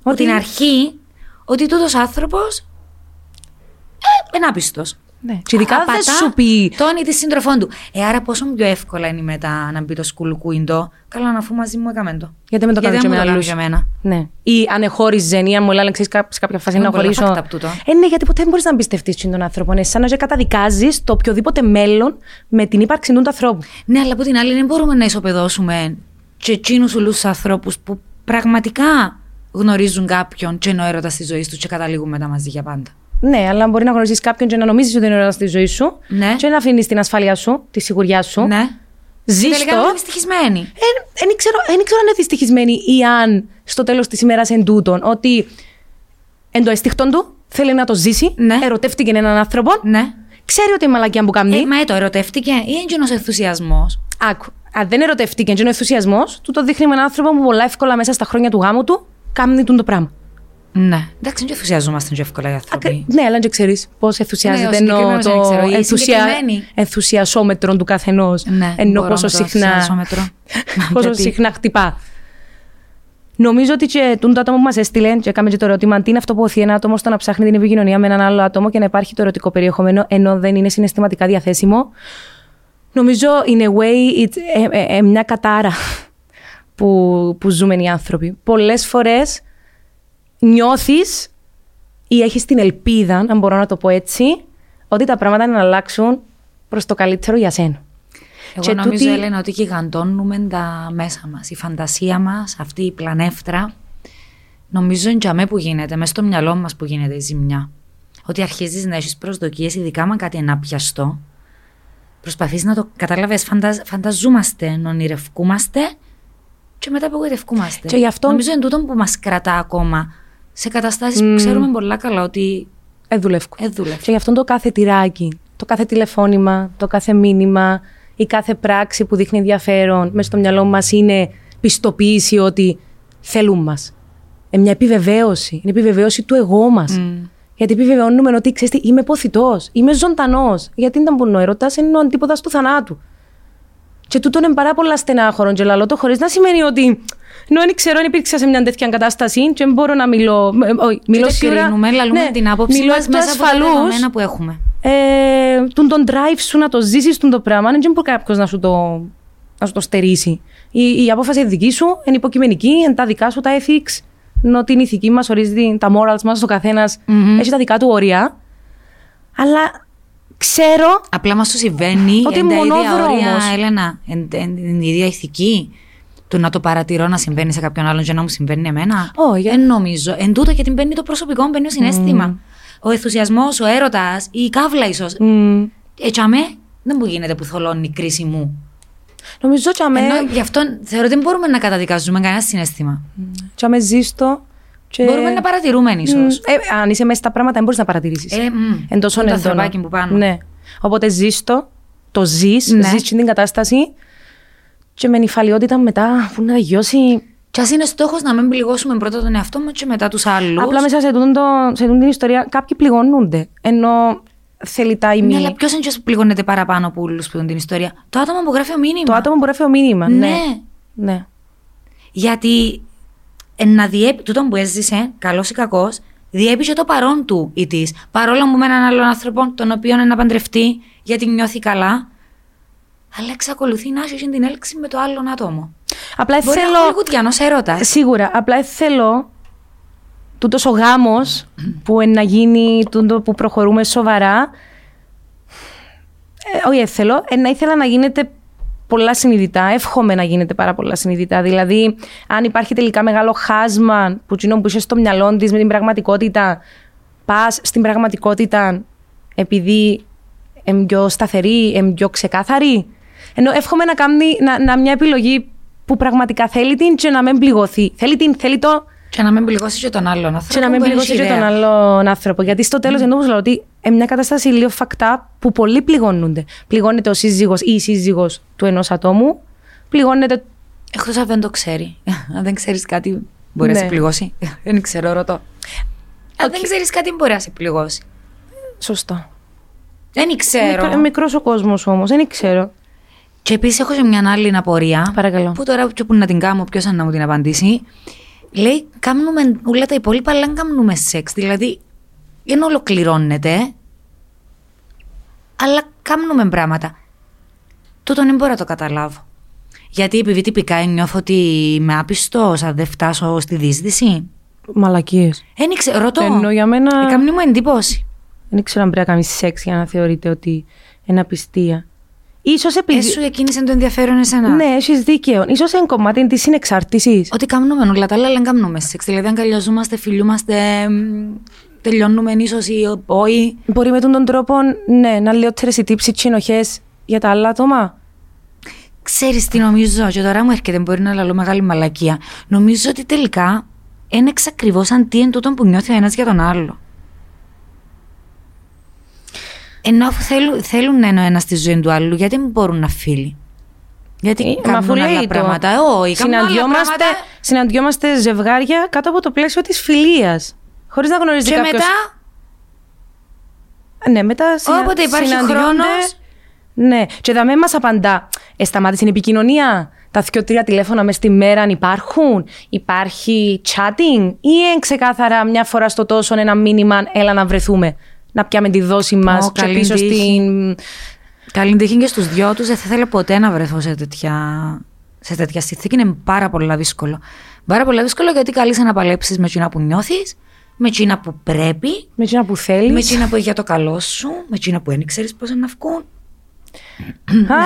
από Ότι- την αρχή ότι τούτος άνθρωπος ε, είναι άπιστος. Ναι. Και ειδικά δεν Απατά σου πει. Τον ή της σύντροφόν του. Ε, άρα πόσο πιο εύκολα είναι μετά να μπει το σκουλκούιντο. Καλά, να αφού μαζί μου έκαμε το. Γιατί με το Γιατί κάνω και δεν με μου το άλλους. κάνεις για μένα. Ναι. Ή αν εχώριζε, ή αν μου έλεγαν ξέρεις, κά- σε κάποια φάση Είναι να πολλά χωρίσω. fucked up τούτο. Ε, ναι, γιατί ποτέ δεν μπορείς να εμπιστευτείς τον άνθρωπο. Είναι σαν να καταδικάζεις το οποιοδήποτε μέλλον με την ύπαρξη του ανθρώπου. Ναι, αλλά από την άλλη δεν μπορούμε να ισοπεδώσουμε και εκείνους όλους τους ανθρώπους που πραγματικά γνωρίζουν κάποιον και είναι ο έρωτας της ζωής τους και καταλήγουν μετά μαζί για πάντα. Ναι, αλλά μπορεί να γνωρίζεις κάποιον και να νομίζεις ότι είναι ώρα στη ζωή σου. Ναι. Και να αφήνεις την ασφάλεια σου, τη σιγουριά σου. Ναι. Ζεις Και τελικά το. είμαι δυστυχισμένη. Δεν ξέρω, εν ξέρω αν είναι δυστυχισμένη ή αν στο τέλος της ημέρας εν τούτον ότι εν το αισθήκτον του θέλει να το ζήσει, Ναι. ερωτεύτηκε έναν άνθρωπο, Ναι. ξέρει ότι η μαλακιά που κάνει. Ε, μα ε, το ερωτεύτηκε ή είναι εκείνο ενθουσιασμός; Άκου. Αν δεν ερωτευτήκε και είναι ο ενθουσιασμός, του το δείχνει με έναν άνθρωπο που πολλά εύκολα μέσα στα χρόνια του γάμου του κάνει τον το πράγμα. Ναι. Εντάξει, δεν ενθουσιαζόμαστε πιο εύκολα οι άνθρωποι. Ακρι- Ναι, αλλά δεν ξέρεις πώ Ναι, ενθουσιάζεται. ο ενώ συγκεκριμένος το δεν ξέρω. Η ενθουσια... συγκεκριμένη. ενθουσιασόμετρο του καθενός. Ναι, ενώ μπορώ πόσο με το συχνά, ενθουσιασόμετρο. πόσο Γιατί; συχνά χτυπά. Νομίζω ότι και το άτομο που μας έστειλε, και έκαμε και το ερώτημα, τι είναι αυτό που οθεί ένα άτομο στο να ψάχνει την επικοινωνία με έναν άλλο άτομο και να υπάρχει το ερωτικό περιεχόμενο ενώ δεν είναι συναισθηματικά διαθέσιμο. Νομίζω, in a way, it's, ε, ε, ε, μια κατάρα που, που ζούμε οι άνθρωποι. Πολλές φορές νιώθεις ή έχεις την ελπίδα, αν μπορώ να το πω έτσι, ότι τα πράγματα να αλλάξουν προς το καλύτερο για σένα. Εγώ Και νομίζω, τούτη- Έλενα, ότι γιγαντώνουμε τα μέσα μας. Η φαντασία μας, αυτή η πλανεύτρα, νομίζω είναι για μέ που γίνεται, μέσα στο μυαλό μας που γίνεται η ζημιά. Ότι αρχίζεις να έχεις προσδοκίες, ειδικά αν κάτι είναι άπιαστο. Προσπαθείς να το καταλάβεις, φανταζ, φανταζόμαστε, ονειρευκούμαστε και μετά απογοητευκούμαστε. Και γι' αυτό- Νομίζω είναι τούτο που μας κρατά ακόμα σε καταστάσεις που ξέρουμε πολλά καλά ότι Ε, δουλεύω. Ε, δούλευε. Και γι' αυτό το κάθε τυράκι, το κάθε τηλεφώνημα, το κάθε μήνυμα, η κάθε πράξη που δείχνει ενδιαφέρον μέσα στο μυαλό μας είναι πιστοποίηση ότι θέλουν μας. Ε, μια επιβεβαίωση. Είναι επιβεβαίωση του εγώ μας. Γιατί επιβεβαιώνουμε ότι ξέρεις τι, είμαι ποθητό, είμαι ζωντανός. Γιατί ήταν που ο έρωτας είναι ο αντίποδας του θανάτου. Και τούτο είναι πάρα πολλά στενάχωρο και λαλό το χωρίς να σημαίνει ότι. Ενώ δεν ξέρω αν υπήρξα σε μια τέτοια κατάσταση και δεν μπορώ να μιλώ. ε, όχι, μιλώ Και το σίγουρα. κρίνουμε, λαλούμε ναι, την άποψη μιλώ μας εκ του μέσα από τα ασφαλούς, δεδομένα που έχουμε. ε, τον, τον drive σου να το ζήσεις τον το πράγμα, δεν μπορεί κάποιος να, σου το, να σου το στερήσει. Η, η απόφαση είναι δική σου, είναι υποκειμενική, είναι τα δικά σου τα ethics. Ενώ την ηθική μας ορίζει την- τα morals μας, ο καθενα έχει τα δικά του όρια. Αλλά ξέρω Απλά μας το συμβαίνει. Ότι εν τα ίδια μονόδρομος. όρια, Έλενα, εν, εν, την ίδια ηθική του να το παρατηρώ να συμβαίνει σε κάποιον άλλον και να μου συμβαίνει εμένα. Όχι. Δεν νομίζω. Εν τούτο γιατί μπαίνει το προσωπικό, μπαίνει το συνέστημα. Ο ενθουσιασμός, ο έρωτας, η καύλα ίσως. μ, Έτσι αμέ, δεν μου γίνεται που θολώνει η κρίση μου. νομίζω ότι αμέ, Ενώ γι' αυτό θεωρώ ότι δεν μπορούμε να καταδικάζουμε κανένα συνέστημα. και αμέ ζήστο. Και... Μπορούμε να παρατηρούμε ίσως. Μ, ε, αν είσαι μέσα στα πράγματα, δεν μπορείς να παρατηρήσεις. Ε, μ, Εν τόσο είναι το έντονο. ανθρωπάκι που πάνω. Ναι. Οπότε ζεις το, το ζεις, Ναι. ζεις την κατάσταση και με νυφαλιότητα μετά που να γιώσει. Και ας είναι στόχος να μην πληγώσουμε πρώτα τον εαυτό μας και μετά τους άλλους. Απλά μέσα σε, τούτον το, σε τούτη την ιστορία κάποιοι πληγώνονται. Ενώ θελητά ή μη. Ναι, αλλά ποιος είναι ποιος πληγώνεται παραπάνω από όλους που έχουν την ιστορία; Το άτομο που γράφει ο μήνυμα. Το άτομο που γράφει ο μήνυμα. Ναι. Ναι. ναι. Γιατί ε, να διέπει, τούτο που έζησε, καλός ή κακός, διέπει και το παρόν του ή της. Παρόλο που με έναν άλλον άνθρωπο, τον οποίο είναι να παντρευτεί, γιατί νιώθει καλά, αλλά εξακολουθεί να έχει την έλξη με το άλλο άτομο. Απλά Μπορεί να θέλω. είναι κουτιανό έρωτας. Σίγουρα. Απλά θέλω τούτος ο γάμος που είναι να γίνει, τούτο που προχωρούμε σοβαρά. Ε, όχι, ε, θέλω. Ε, να ήθελα να γίνεται πολλά συνειδητά. Εύχομαι να γίνεται πάρα πολλά συνειδητά. Δηλαδή, αν υπάρχει τελικά μεγάλο χάσμα που τσινό που είσαι στο μυαλό της με την πραγματικότητα, πας στην πραγματικότητα επειδή είμαι πιο σταθερή, είμαι πιο ξεκάθαρη. Ενώ εύχομαι να κάνει να, να μια επιλογή που πραγματικά θέλει την και να μην πληγωθεί. Θέλει την, θέλει το Και να μην πληγώσει και τον άλλον άνθρωπο. και να μην που είναι πληγώσει και ιδέα. τον άλλον άνθρωπο. Γιατί στο τέλος, ενώ λέω ότι είναι μια κατάσταση λίγο φακτά που πολλοί πληγώνονται. Πληγώνεται ο σύζυγος ή η σύζυγος του ενός ατόμου. Πληγώνεται. Εκτός αν δεν το ξέρει. αν δεν ξέρεις κάτι, μπορεί να Ναι. σε πληγώσει. δεν ξέρω, ρωτώ. Αν δεν ξέρεις κάτι, μπορεί να σε πληγώσει. Σωστό. Δεν ξέρω. Μικρό μικρός ο κόσμος όμως, δεν ξέρω. Και επίσης έχω και μια άλλη απορία. Παρακαλώ. Που τώρα και που να την κάνω, ποιος να μου την απαντήσει. Λέει, κάνουμε όλα τα υπόλοιπα, αλλά δεν κάνουμε σεξ. Δηλαδή, δεν ολοκληρώνεται, αλλά κάνουμε πράγματα. Τούτο δεν μπορώ να το καταλάβω. Γιατί επειδή τυπικά νιώθω ότι είμαι άπιστος, αν δεν φτάσω στη δίσδυση. Μαλακίες. Δεν ξέρω, ρωτώ. Ενώ για μένα- Ε, Κάνει μου εντύπωση. Δεν ξέρω αν πρέπει να κάνει σεξ για να θεωρείται ότι είναι απιστία. Ίσως επειδή. Έσου εκκίνησε το ενδιαφέρον εσένα. Ναι, έχεις δίκαιο. σω είναι κομμάτι της συνεξάρτηση. Ότι κάνουμε όλα τα άλλα, αλλά δεν κάνουμε σεξ. Δηλαδή, αγκαλιαζόμαστε, φιλιούμαστε, μ, τελειώνουμε ίσως ή όχι. Μπορεί με τον τρόπο ναι, να λιότερε οι τύψεις τσινοχέ για τα άλλα άτομα. Ξέρεις τι νομίζω, και τώρα μου έρχεται, μπορεί να λέω μεγάλη μαλακία. Νομίζω ότι τελικά είναι εξακριβώς αν τι είναι τούτο που νιώθει ο ένας για τον άλλο. Ενώ αφού θέλουν, θέλουν να είναι ο ένας στη ζωή του άλλου, γιατί δεν μπορούν να φίλοι. Γιατί Ε, κάνουν άλλα το. πράγματα; Ε, Όχι, κάνουν άλλα συναντιόμαστε, πράγματα. συναντιόμαστε ζευγάρια κάτω από το πλαίσιο της φιλίας. Χωρίς να γνωρίζει Και κάποιος... μετά, Ναι, μετά συνα... όποτε υπάρχει συναντιόνται- χρόνος, Ναι, και θα με μας απαντά. Ε, σταμάτησε η επικοινωνία. Τα δυο-τρία τηλέφωνα μες στη μέρα αν υπάρχουν; Υπάρχει chatting ή είναι ξεκάθαρα μια φορά στο τόσο ένα μήνυμα έλα να βρεθούμε; Να πιάμε τη δόση μας Ω, και καλή πίσω τύχη. στην. Καλή τύχη και στους δυο τους. Δεν θα ήθελα ποτέ να βρεθώ σε τέτοια, σε τέτοια συνθήκη. Είναι πάρα πολύ δύσκολο. Πάρα πολύ δύσκολο γιατί καλείσαι να παλέψει με εκείνα που νιώθεις, με εκείνα που πρέπει, Με εκείνα που θέλεις. με εκείνα που είναι για το καλό σου, με εκείνα που δεν ξέρεις πώς να βγουν. Α,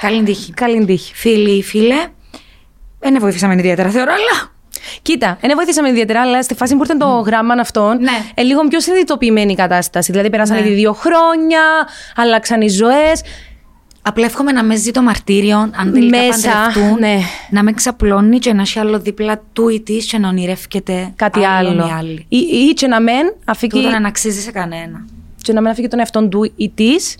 Καλή τύχη. Καλή τύχη. Φίλοι, φίλε, δεν βοήθησαμε ιδιαίτερα, θεωρώ, αλλά. Κοίτα, δεν βοήθησαμε ιδιαίτερα, αλλά στη φάση που ήρθε το γράμμα αυτόν, Ναι. ε, λίγο πιο συνειδητοποιημένη η κατάσταση. Δηλαδή, πέρασαν Ναι. ήδη δύο χρόνια, αλλάξαν οι ζωές. Απλά εύχομαι να με ζει το μαρτύριο, αν τελικά Μέσα, παντρευτούν, ναι. να με ξαπλώνει και να έχει άλλο δίπλα του ή της και να ονειρεύκεται Κάτι άλλον άλλο. ή άλλη. Ή, ή και να μεν αφήκει, Τούτο να αξίζει σε κανένα. και να μην αφήκει τον εαυτόν του ή της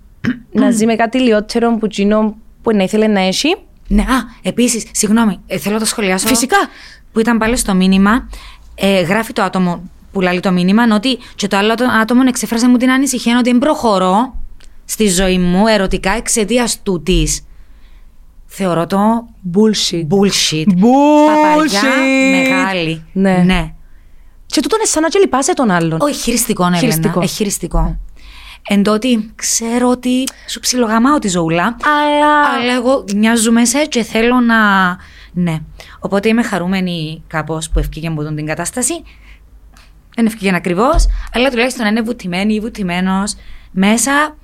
να ζει με κάτι λιότερο που εκείνο που να ήθελε να έχει. Ναι, α, επίσης, συγγνώμη, ε, θέλω να το σχολιάσω. Φυσικά. Που ήταν πάλι στο μήνυμα, ε, γράφει το άτομο που λέει το μήνυμα ότι και το άλλο άτομο εξέφρασε μου την ανησυχία ότι δεν προχωρώ στη ζωή μου ερωτικά εξαιτίας του τη. Θεωρώ το Bullshit. bullshit. Bullshit. Παπαριά μεγάλη. Ναι. ναι. Και τούτο είναι σαν να και λυπάσαι τον άλλον. Όχι, χειριστικό, ναι, Χειριστικό. Ελένα. Ε, χειριστικό. Εν τότε ξέρω ότι σου ψιλογαμάω τη ζωούλα. Αλλά. Αλλά εγώ μοιάζουμε σε και θέλω να. Ναι. Οπότε είμαι χαρούμενη κάπως που ευκήγε από τον την κατάσταση. Δεν ευκήγε ακριβώς, αλλά τουλάχιστον είναι βουτυμένη ή βουτυμένος μέσα.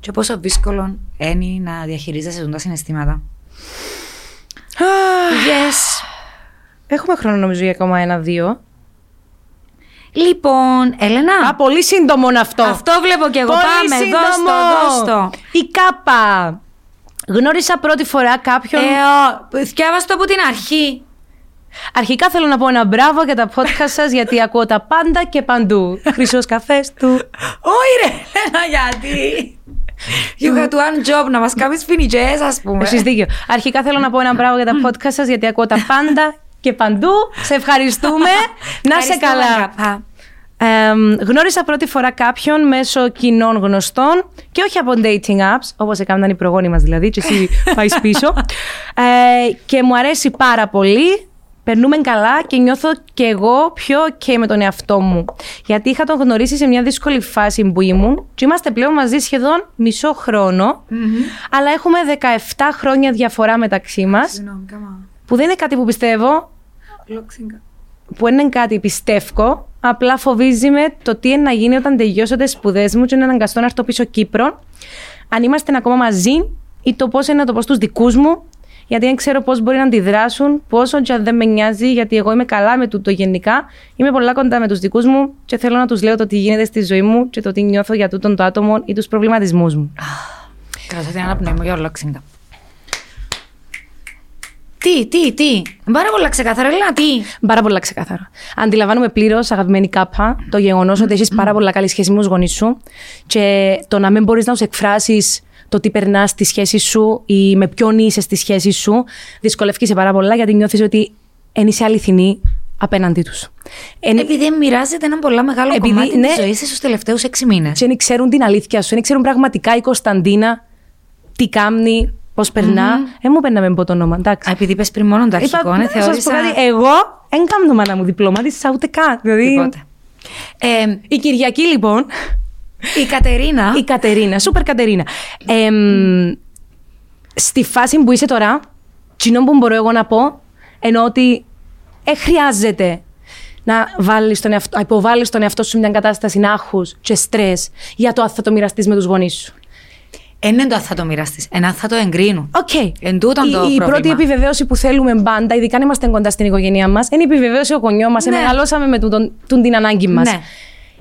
Και πόσο δύσκολο είναι να διαχειρίζεσαι τα συναισθήματα. Yes. Έχουμε χρόνο νομίζω για ακόμα ένα-δύο. Λοιπόν, Έλενα. Α, πολύ σύντομο αυτό. Αυτό βλέπω κι εγώ. Πολύ Πάμε, σύντομο. δώσ' το, δώσ' το. Η κάπα. Γνώρισα πρώτη φορά κάποιον. Ε, ο, θυκιάβα το από την αρχή. Αρχικά θέλω να πω ένα μπράβο για τα podcast σας γιατί ακούω τα πάντα και παντού. Χρυσός καφές του. Όχι ρε, Έλενα, γιατί; You had one job, να μας κάνεις φινιτζές, ας πούμε. Εσείς δίκιο. Αρχικά θέλω να πω ένα μπράβο για τα podcast σας γιατί ακούω τα πάντα και παντού. Σε ευχαριστούμε. να σε Ευχαριστώ, καλά. Αγαπά. Εμ, γνώρισα πρώτη φορά κάποιον μέσω κοινών γνωστών και όχι από dating apps, όπως έκαναν οι προγόνοι μας δηλαδή, και εσύ πάει πίσω. Ε, και μου αρέσει πάρα πολύ. Περνούμε καλά και νιώθω και εγώ πιο ok με τον εαυτό μου. Γιατί είχα τον γνωρίσει σε μια δύσκολη φάση που ήμουν και είμαστε πλέον μαζί σχεδόν μισό χρόνο, αλλά έχουμε 17 χρόνια διαφορά μεταξύ μας, Συγγνώμη, κάμα. που δεν είναι κάτι που πιστεύω, Λόξιγκα. που δεν είναι κάτι πιστεύω, απλά φοβίζει με το τι είναι να γίνει όταν τελειώσω τις σπουδές μου και είναι αναγκαστώ να έρθω πίσω Κύπρο. Αν είμαστε ακόμα μαζί ή το πώς είναι να το πω στου δικούς μου, γιατί δεν ξέρω πώς μπορεί να αντιδράσουν, πόσο και αν δεν με νοιάζει, γιατί εγώ είμαι καλά με τούτο γενικά. Είμαι πολλά κοντά με τους δικούς μου και θέλω να τους λέω το τι γίνεται στη ζωή μου και το τι νιώθω για τούτον το άτομο ή τους προβληματισμούς μου. Καλά, την αναπνοή μου για ολόξιγκα. Τι, τι, τι; Πάρα πολλά ξεκάθαρα, Έλενα, τι; Πάρα πολλά ξεκάθαρα. Αντιλαμβάνομαι πλήρως, αγαπημένη Κάπα, το γεγονός ότι έχεις πάρα πολλά καλή σχέση με τους γονείς σου και το να μην μπορείς να τους εκφράσεις το τι περνάς στη σχέση σου ή με ποιον είσαι στη σχέση σου, δυσκολεύει σε πάρα πολλά γιατί νιώθεις ότι δεν είσαι αληθινή απέναντί τους. Επειδή μοιράζεται ένα πολλά μεγάλο Επειδή, κομμάτι ναι. της ζωής σας στους τελευταίους έξι μήνες. Και δεν ξέρουν την αλήθεια σου, δεν ξέρουν πραγματικά η Κωνσταντίνα τι κάνει, πώς περνά. Δεν μου παίρναμε πω το όνομα, εντάξει. Α, επειδή είπες πριν μόνο το αρχικό, ναι, να σας πω θεώρησα... κάτι, εγώ δεν κάνω μάνα μου διπλωμάτισα ούτε καν. Δηλαδή, Τίποτε. Ε, η Κυριακή λοιπόν, η Κατερίνα... η Κατερίνα, σούπερ Κατερίνα. Εμ, στη φάση που είσαι τώρα, κοινό που μπορώ εγώ να πω, ενώ ότι ε, χρειάζεται να βάλεις τον εαυτό, να υποβάλεις τον εαυτό σου σε μια κατάσταση άγχους και στρες για το αν θα το μοιραστείς με τους γονείς σου. Εν είναι το αν θα το μοιραστείς, εν αν θα το εγκρίνουν. Οκ. Εν τούτον η, το η πρόβλημα. πρώτη επιβεβαίωση που θέλουμε πάντα, ειδικά αν είμαστε κοντά στην οικογένειά μας, είναι η επιβεβαίωση των γονιών μας. Ναι. Μεγαλώσαμε με τούτον, τούν την ανάγκη μας. Ναι.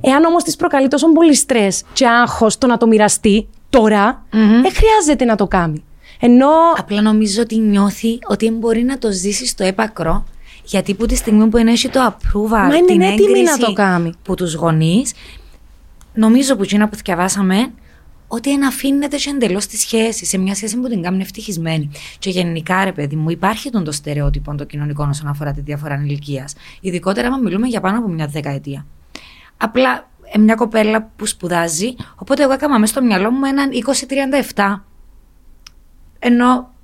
Εάν όμως της προκαλεί τόσο πολύ στρες και άγχος το να το μοιραστεί τώρα, δεν χρειάζεται να το κάνει. Ενώ. Απλά νομίζω ότι νιώθει ότι δεν μπορεί να το ζήσει στο έπακρο, γιατί που τη στιγμή που έχει το approval, Μα είναι την έτοιμη να έγκριση το κάνει. που τους γονείς, νομίζω που εκείνα που διαβάσαμε, ότι εν αφήνεται και εντελώς τη σχέση, σε μια σχέση που την κάνουν ευτυχισμένη. Και γενικά, ρε παιδί μου, υπάρχει τον το στερεότυπο το κοινωνικό όσον αφορά τη διαφορά ηλικία. Ειδικότερα, αν μιλούμε για πάνω από μια δεκαετία. Απλά ε, μια κοπέλα που σπουδάζει, οπότε εγώ έκανα μέσα στο μυαλό μου έναν 20-37. Ενώ.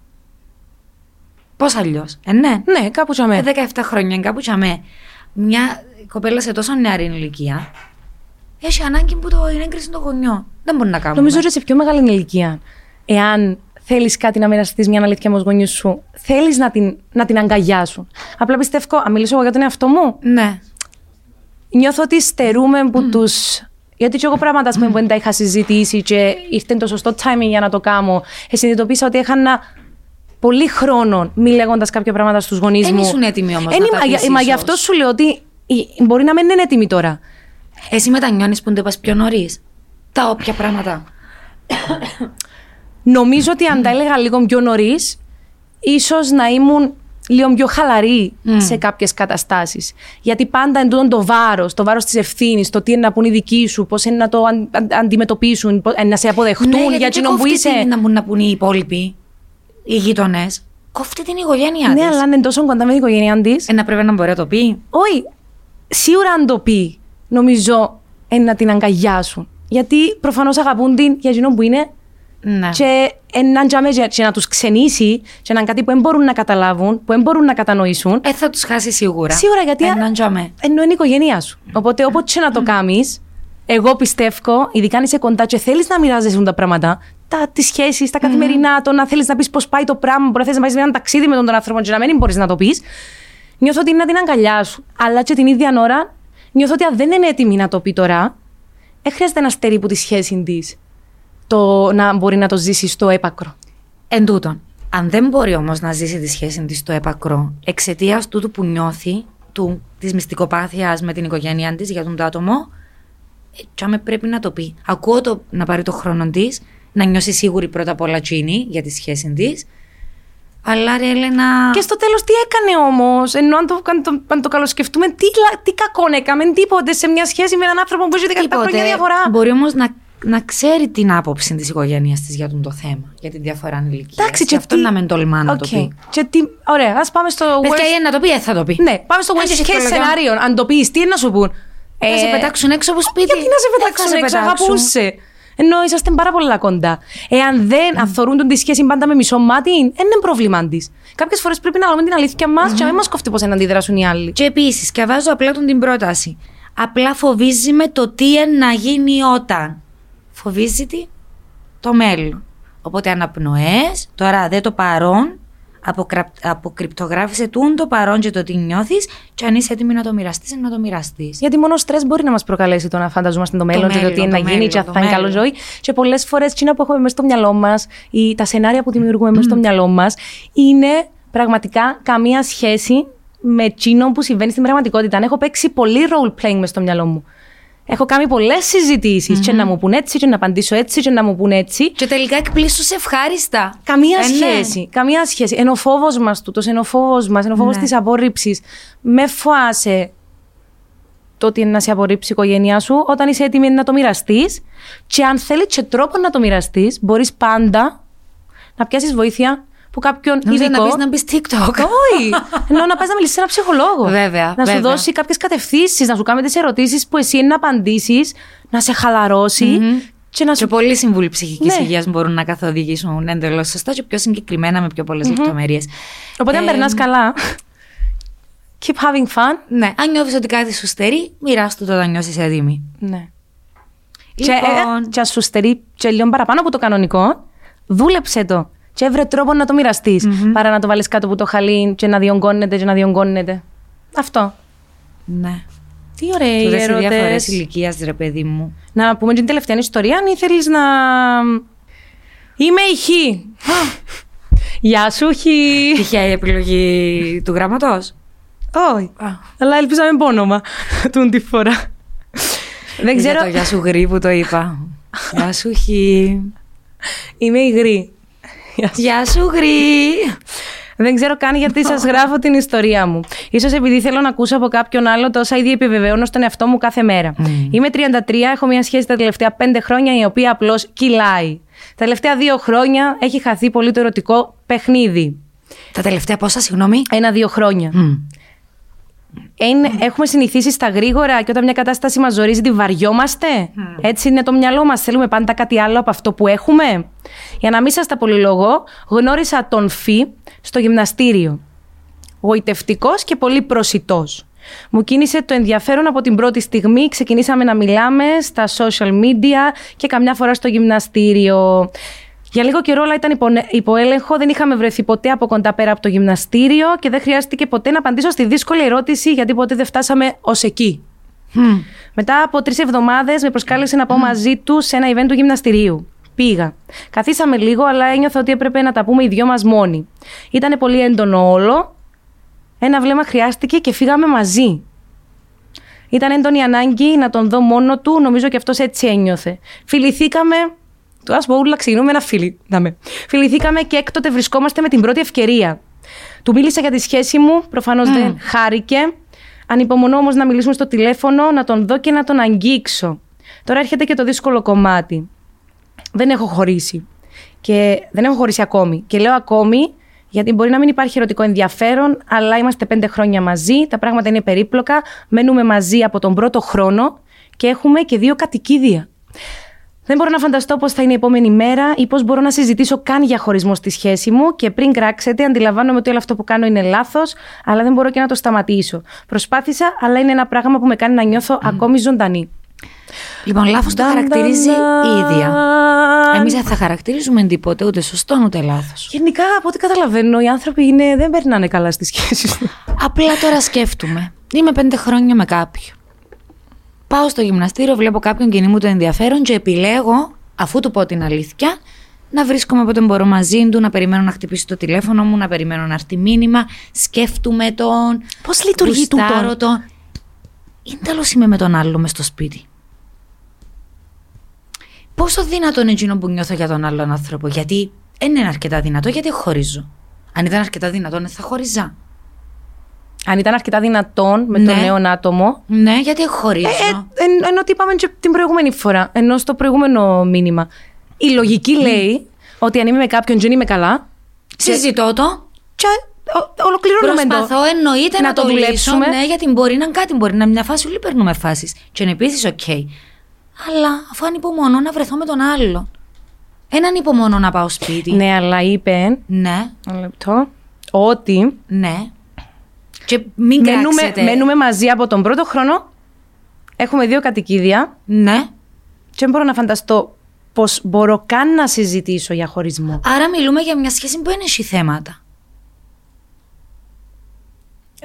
Πώς αλλιώς. Ε, ναι. Ναι, κάπου τσαμέ. Ε, 17 χρόνια, κάπου τσαμέ. Μια κοπέλα σε τόσο νεαρή ηλικία έχει ανάγκη που το είναι έγκριση των γονιών. Δεν μπορεί να κάνουμε. Νομίζω ότι σε πιο μεγάλη ηλικία, εάν θέλεις κάτι να μοιραστείς μια αλήθεια με τους γονεί σου, θέλεις να την, να την αγκαλιάσουν. Απλά πιστεύω, αν μιλήσω εγώ για τον εαυτό μου, Ναι. νιώθω ότι στερούμε που του. Γιατί και εγώ πράγματα ας πούμε, που δεν τα είχα συζητήσει και ήρθε το σωστό timing για να το κάνω. Ε, συνειδητοποίησα ότι έχανα πολύ χρόνο μη λέγοντας κάποια πράγματα στους γονείς μου. Δεν ήσουν έτοιμοι όμως Εν να είμαι- τα πεις για- Μα γι' ίσως. αυτό σου λέω ότι η- μπορεί να μην είναι έτοιμη τώρα. Εσύ μετανιώνεις που δεν το πα πιο νωρίς. Τα όποια πράγματα. Νομίζω ότι αν τα έλεγα λίγο πιο νωρίς, ίσως να ήμουν λίγο πιο χαλαρή σε κάποιες καταστάσεις. Γιατί πάντα εν το βάρος, το βάρος της ευθύνης, το τι είναι να πούν οι δικοί σου, πώς είναι να το αν, αν, αντιμετωπίσουν, πώς, ε, να σε αποδεχτούν Ναι, για και εκείνο που κόφτει είσαι. την να μπουν να πούν οι υπόλοιποι, οι γείτονες. Κόφτει την οικογένειά Ναι, της. αλλά αν είναι τόσο κοντά με την οικογένειά της. Ε, να πρέπει να μπορεί να το πει. Όχι. Σίγουρα αν το πει, νομίζω ε, να την αγκαλιάσουν. Γιατί προφανώς αγαπούν την για εκείνο που είναι Ναι. και έναν τζάμε και, και να τους ξενήσει και να είναι κάτι που δεν μπορούν να καταλάβουν, που δεν μπορούν να κατανοήσουν. Ε, θα τους χάσει σίγουρα. Σίγουρα γιατί. Έναν τζαμέ. Ενώ είναι η οικογένειά σου. Οπότε, όποτε και να το κάνεις, εγώ πιστεύω, ειδικά αν είσαι κοντά και θέλεις να μοιράζεσαι τα πράγματα, τα, τις σχέσεις, τα καθημερινά, το να θέλεις να πεις πώς πάει το πράγμα, μπορεί να θες να πάει σε ένα ταξίδι με τον, τον άνθρωπο και να μην μπορείς να το πεις. Νιώθω ότι είναι να την αγκαλιά σου. Αλλά και την ίδια ώρα, νιώθω ότι αν δεν είναι έτοιμη να το πει τώρα, δεν χρειάζεται να στερεί που της σχέσης της το να μπορεί να το ζήσει στο έπακρο. Εν τούτον, αν δεν μπορεί όμως να ζήσει τη σχέση της στο έπακρο εξαιτίας τούτου που νιώθει, του, της μυστικοπάθειας με την οικογένειά της για τούτο το άτομο, ε, τζιαμέ πρέπει να το πει. Ακούω το, να πάρει το χρόνο της, να νιώσει σίγουρη πρώτα απ' όλα τζείνη για τη σχέση της. Αλλά ρε Έλενα. Και στο τέλος τι έκανε όμως, ενώ αν το, αν το, αν το καλοσκεφτούμε, τι, λα- τι κακό έκαμε, τίποτε σε μια σχέση με έναν άνθρωπο που έχει 17 χρόνια διαφορά. Μπορεί όμως να, να ξέρει την άποψη της οικογένειας της για τούτο το θέμα, για τη διαφορά ηλικία. Εντάξει, και αυτό τι- να μην τολμά να Οκ. το πει. Και τι... Ωραία, ας πάμε στο. Παιδιά, worst... ή να το πει, ε, θα το πει. Ναι, πάμε στο Αν worst έχεις case προλογιών. scenario. Αν το πεις, τι είναι να σου πούν; Θα σε Ε, πετάξουν έξω από σπίτι. Γιατί να σε Δεν θα πετάξουν σε έξω, πετάξουν. αγαπούσε. Ενώ είσαστε πάρα πολλά κοντά. Εάν δεν αθωρούν τη σχέση πάντα με μισό μάτι, δεν είναι πρόβλημα της. Κάποιες φορές πρέπει να λέμε την αλήθεια μας και να μην μας κοφτεί πώ να αντιδράσουν οι άλλοι. Και επίσης, και βάζω απλά τον την πρόταση. Απλά φοβίζει με το τι είναι να γίνει όταν. Φοβίζει τι; Το μέλλον. Οπότε αναπνοές, τώρα δε το παρόν, αποκρα... αποκρυπτογράφησε τούν το παρόν και το τι νιώθεις, και αν είσαι έτοιμη να το μοιραστείς, να το μοιραστείς. Γιατί μόνο στρες μπορεί να μας προκαλέσει το να φανταζόμαστε το μέλλον και το μέλλον, τι είναι το να γίνει μέλλον, και αν το θα είναι καλό μέλλον. ζωή. Και πολλές φορές εκείνα που έχουμε μέσα στο μυαλό μας ή τα σενάρια που δημιουργούμε μέσα στο μυαλό μας είναι πραγματικά καμία σχέση με εκείνο που συμβαίνει στην πραγματικότητα. Αν έχω παίξει πολύ role playing μέσα στο μυαλό μου. Έχω κάνει πολλές και να μου πούν έτσι, και να απαντήσω έτσι, και να μου πούν έτσι. Και τελικά εκπλήσους ευχάριστα. Καμία Ε, ναι. σχέση. Καμία σχέση. Ενώ ο φόβος μας τούτος, ενώ ο φόβος μας, ενώ ο φόβος Ναι. της απόρριψη, με φοάσαι το ότι είναι να σε απορρίψει η οικογένειά σου, όταν είσαι έτοιμη να το μοιραστείς. Και αν θέλεις και τρόπο να το μοιραστείς, μπορείς πάντα να πιάσεις βοήθεια που κάποιον Νομίζω ειδικό. να πεις να μπεις TikTok. Όχι! Ενώ να πας να μιλήσεις σε έναν ψυχολόγο. Βέβαια, Να σου βέβαια. δώσει κάποιες κατευθύνσεις, να σου κάνει τις ερωτήσεις που εσύ είναι να απαντήσεις, να σε χαλαρωσει και να Και σου πολλοί σύμβουλοι ψυχικής Ναι. υγείας μπορούν να καθοδηγήσουν εντελώς σωστά και πιο συγκεκριμένα με πιο πολλές λεπτομέρειες. Οπότε, αν Ε, περνάς καλά. Keep having fun. Ναι, αν νιώθεις ότι κάτι σου στερεί, μοιράστο το όταν νιώσεις έτοιμη. Ναι. Και, Λοιπόν, ε, και ας σου στερεί και λίγο παραπάνω από το κανονικό, δούλεψε το. Και έβρε τρόπο να το μοιραστει Παρά να το βάλεις κάτω από το χαλί και να διονγκώνεται και να διονγκώνεται. Αυτό. ναι. Τι ωραίοι Τούτες οι διαφορέ ερωτές. ηλικίας, ρε παιδί μου. Να πούμε την τελευταία ιστορία, αν ήθελες να. Είμαι η Χ. Γεια σου, Χ. Τυχαία η επιλογή του γράμματος; Όχι. Αλλά ελπίζαμε με όνομα τούν τη φορά. Δεν ξέρω. Το γεια σου γρή που το είπα. Γεια σου χι. Είμαι υγρή. Γεια σου γρή. Δεν ξέρω καν γιατί σας γράφω την ιστορία μου. σω επειδή θέλω να ακούσω από κάποιον άλλο τόσα ήδη επιβεβαιώνω στον εαυτό μου κάθε μέρα. Είμαι 33, έχω μια σχέση τα τελευταία 5 χρόνια η οποία απλώς κυλάει. Τα τελευταία δύο χρόνια έχει χαθεί πολύ το ερωτικό παιχνίδι. Τα τελευταία πόσα, συγγνώμη; Ένα-δύο χρόνια. Μμ. Είναι, έχουμε συνηθίσει στα γρήγορα και όταν μια κατάσταση μας ζορίζει, τη βαριόμαστε. Έτσι είναι το μυαλό μας. Θέλουμε πάντα κάτι άλλο από αυτό που έχουμε. Για να μην σας τα πολυλογώ, γνώρισα τον Φι στο γυμναστήριο. Γοητευτικός και πολύ προσιτός. Μου κίνησε το ενδιαφέρον από την πρώτη στιγμή. Ξεκινήσαμε να μιλάμε στα social media και καμιά φορά στο γυμναστήριο. Για λίγο καιρό όλα ήταν υπο- υπό έλεγχο, δεν είχαμε βρεθεί ποτέ από κοντά πέρα από το γυμναστήριο και δεν χρειάστηκε ποτέ να απαντήσω στη δύσκολη ερώτηση γιατί ποτέ δεν φτάσαμε ως εκεί. Μμ. Μετά από τρεις εβδομάδες με προσκάλεσε να πάω μαζί τους σε ένα event του γυμναστηρίου. Πήγα. Καθίσαμε λίγο, αλλά ένιωθα ότι έπρεπε να τα πούμε οι δυο μας μόνοι. Ήταν πολύ έντονο όλο. Ένα βλέμμα χρειάστηκε και φύγαμε μαζί. Ήταν έντονη ανάγκη να τον δω μόνο του, νομίζω και αυτός έτσι ένιωθε. Φιληθήκαμε Το άσπρο ούλα ξεκινούμε ένα φίλι. Δάμε. Φιληθήκαμε και έκτοτε βρισκόμαστε με την πρώτη ευκαιρία. Του μίλησα για τη σχέση μου, προφανώς δεν χάρηκε. Ανυπομονώ όμως να μιλήσουμε στο τηλέφωνο, να τον δω και να τον αγγίξω. Τώρα έρχεται και το δύσκολο κομμάτι. Δεν έχω χωρίσει. Και δεν έχω χωρίσει ακόμη. Και λέω ακόμη γιατί μπορεί να μην υπάρχει ερωτικό ενδιαφέρον, αλλά είμαστε πέντε χρόνια μαζί, τα πράγματα είναι περίπλοκα, μένουμε μαζί από τον πρώτο χρόνο και έχουμε και δύο κατοικίδια. Δεν μπορώ να φανταστώ πώς θα είναι η επόμενη μέρα ή πώς μπορώ να συζητήσω καν για χωρισμό στη σχέση μου και πριν κράξετε, αντιλαμβάνομαι ότι όλο αυτό που κάνω είναι λάθος, αλλά δεν μπορώ και να το σταματήσω. Προσπάθησα, αλλά είναι ένα πράγμα που με κάνει να νιώθω ακόμη ζωντανή. Λοιπόν, λάθος το χαρακτηρίζει η ίδια. Εμείς δεν θα χαρακτηρίζουμε τίποτε, ούτε σωστό ούτε λάθος. Γενικά, από ό,τι καταλαβαίνω, οι άνθρωποι είναι, δεν περνάνε καλά στις σχέσεις τους. Απλά τώρα σκέφτομαι. Είμαι πέντε χρόνια με κάποιον. Πάω στο γυμναστήριο, βλέπω κάποιον κοινή μου το ενδιαφέρον και επιλέγω, αφού του πω την αλήθεια, να βρίσκομαι όποτε μπορώ μαζί του, να περιμένω να χτυπήσει το τηλέφωνο μου, να περιμένω να έρθει μήνυμα, σκέφτομαι τον. Πώς λειτουργεί τούτο. τον. Είναι τέλος είμαι με τον άλλο μες στο σπίτι. Πόσο δυνατό είναι εκείνο που νιώθω για τον άλλον άνθρωπο, Γιατί δεν είναι αρκετά δυνατό, γιατί χωρίζω. Αν ήταν αρκετά δυνατό, δεν θα χωριζά. Αν ήταν αρκετά δυνατόν με Ναι. τον νέο άτομο. Ναι, γιατί χωρίζω. Ε, ε, εν- ενώ ότι είπαμε και την προηγούμενη φορά, ενώ στο προηγούμενο μήνυμα. Η λογική λέει ότι αν είμαι με κάποιον και δεν είμαι καλά. Συζητώ το; Και ο- ολοκληρώνουμε το. Προσπαθώ εννοείται να, να το το, λύσω. δουλέψουμε. Ναι, γιατί μπορεί να είναι κάτι, μπορεί να είναι μια φάση, όλοι παίρνουμε φάσεις. Και είναι επίσης οκ. Αλλά αφού ανυπομονώ να βρεθώ με τον άλλο. Εν ανυπομονώ να πάω σπίτι. Ναι, αλλά είπε. Ναι, Ένα λεπτό. Ότι ναι. Και μην μένουμε, κράξετε. μένουμε μαζί από τον πρώτο χρόνο. Έχουμε δύο κατοικίδια. Ναι. Και δεν μπορώ να φανταστώ πώ μπορώ καν να συζητήσω για χωρισμό. Άρα μιλούμε για μια σχέση που δεν έχει θέματα.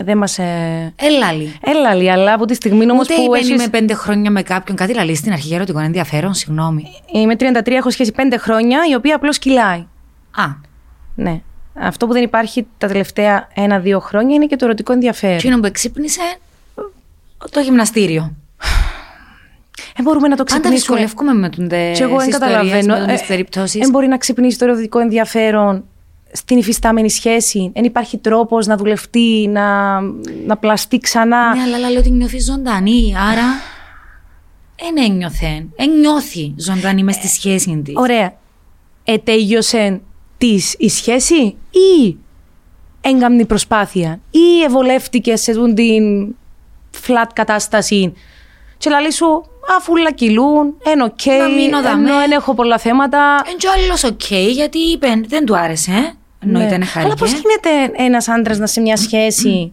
Δεν μας. Ε... Έλα λί. Έλα, λί, αλλά από τη στιγμή όμως Ούτε που είπε έχεις... είμαι πέντε χρόνια με κάποιον. Κάτι λαλείς στην αρχή για ερωτικό ενδιαφέρον, συγγνώμη. Είμαι 33, έχω σχέση πέντε χρόνια, η οποία απλώς κυλάει. Α, Ναι. Αυτό που δεν υπάρχει τα τελευταία ένα-δύο χρόνια είναι και το ερωτικό ενδιαφέρον. εκείνο που εξύπνησε το γυμναστήριο. Δεν μπορούμε να το Πάντα ξυπνήσουμε. δυσκολεύουμε με τον Και εγώ δεν καταλαβαίνω. Με Ε, τις περιπτώσεις. Δεν μπορεί να ξυπνήσει το ερωτικό ενδιαφέρον στην υφιστάμενη σχέση. Δεν υπάρχει τρόπος να δουλευτεί, να, να πλαστεί ξανά. Ναι, αλλά λέει ότι νιώθεις ζωντανή, άρα δεν ένιωθε. Ένιωθει ζωντανή μες στη σχέση της. Ωραία. Ετέγιωσε της η σχέση ή έγκαμνη προσπάθεια ή εβολεύτηκες σε τούντην flat κατάσταση και λαλεί σου αφού όλα κυλούν, εν οκ, Να μείνω δαμέ. ενώ δεν έχω πολλά θέματα. Εν και ο άλλος οκ, γιατί είπε, δεν του άρεσε, ε. ενώ Ναι. ήταν Αλλά χάρηκε. πώς γίνεται ένας άντρας να σε μια σχέση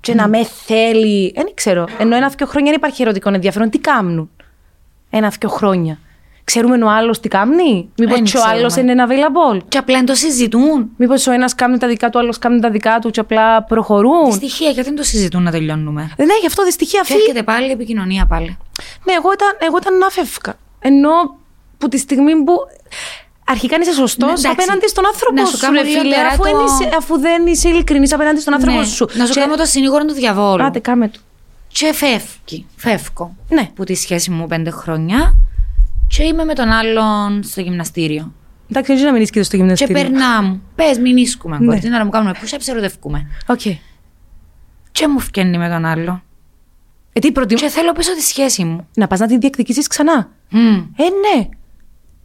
και να με θέλει. Δεν ξέρω. Ενώ ένα-δυο χρόνια δεν υπάρχει ερωτικό ενδιαφέρον. Τι κάνουν ένα-δυο χρόνια. Ξέρουμε ο άλλος τι κάνει. Μήπως Δεν και ο άλλος ξέρουμε. είναι available; Και απλά δεν το συζητούν. Μήπως ο ένας κάνει τα δικά του, ο άλλος κάνει τα δικά του και απλά προχωρούν; Στοιχεία, γιατί δεν το συζητούν να τελειώνουμε; Δεν έχει αυτό δυστυχία Και αυτή. έρχεται πάλι η επικοινωνία πάλι. Ναι, εγώ ήταν, εγώ ήταν να φεύγα. Ενώ που τη στιγμή που. Αρχικά είσαι σωστός Ναι, εντάξει. απέναντι στον άνθρωπο Να σου σου, κάνω ρε λίγο φίλε, τώρα αφού, το- εν είσαι, αφού δεν είσαι ειλικρινής απέναντι στον άνθρωπο Ναι. σου. Να σου Και- κάνω το συνήγορο του διαβόλου. Άντε, κάμε του. Και φεύγει. Φεύγω. Ναι. Που τη σχέση μου πέντε χρόνια. Και είμαι με τον άλλον στο γυμναστήριο. Εντάξει, έτσι να μην είσαι στο Και γυμναστήριο. περνά μου. Πες, μην ίσκουμε. Ναι. Ναι. Την ώρα μου κάνουμε push-ups, ερωτευκούμε. Οκ. Και μου φκένει με τον άλλο. Ε, τι προτιμ... Και θέλω πίσω τη σχέση μου. Να πας να την διεκδικήσεις ξανά. Μμ. Ε, ναι.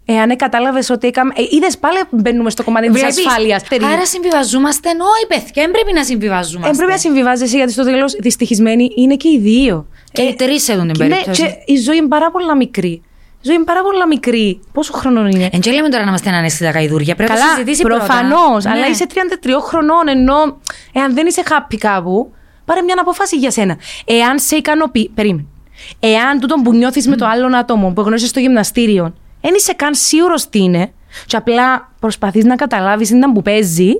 Εάν κατάλαβε ότι έκαμε. Ε, Είδες πάλι μπαίνουμε στο κομμάτι της Βλέπεις, ασφάλειας. Άρα συμβιβαζόμαστε, ενώ οι παιδιά δεν πρέπει να συμβιβαζόμαστε. Δεν πρέπει να συμβιβάζεσαι γιατί στο τέλος δυστυχισμένοι είναι και οι δύο. Και οι τρεις έχουν την Και, ναι, περίπτωση. και η ζωή είναι πάρα πολύ μικρή. Η ζωή είναι πάρα πολύ μικρή. Πόσο χρόνο είναι; Εν και λέμε τώρα να είμαστε ανέστητα γαϊδούρια. Πρέπει να το Καλά, συζητήσει προφανώς. πρώτα. Αλλά Ναι. είσαι 33 χρονών, ενώ εάν δεν είσαι happy κάπου, πάρε μια αποφάση για σένα. Εάν σε ικανοποιεί. Περίμενε. Εάν τούτο που νιώθεις με το άλλο άτομο που γνώρισες στο γυμναστήριο, δεν είσαι καν σίγουρος τι είναι, και απλά προσπαθείς να καταλάβεις τι ήταν που παίζει, ε,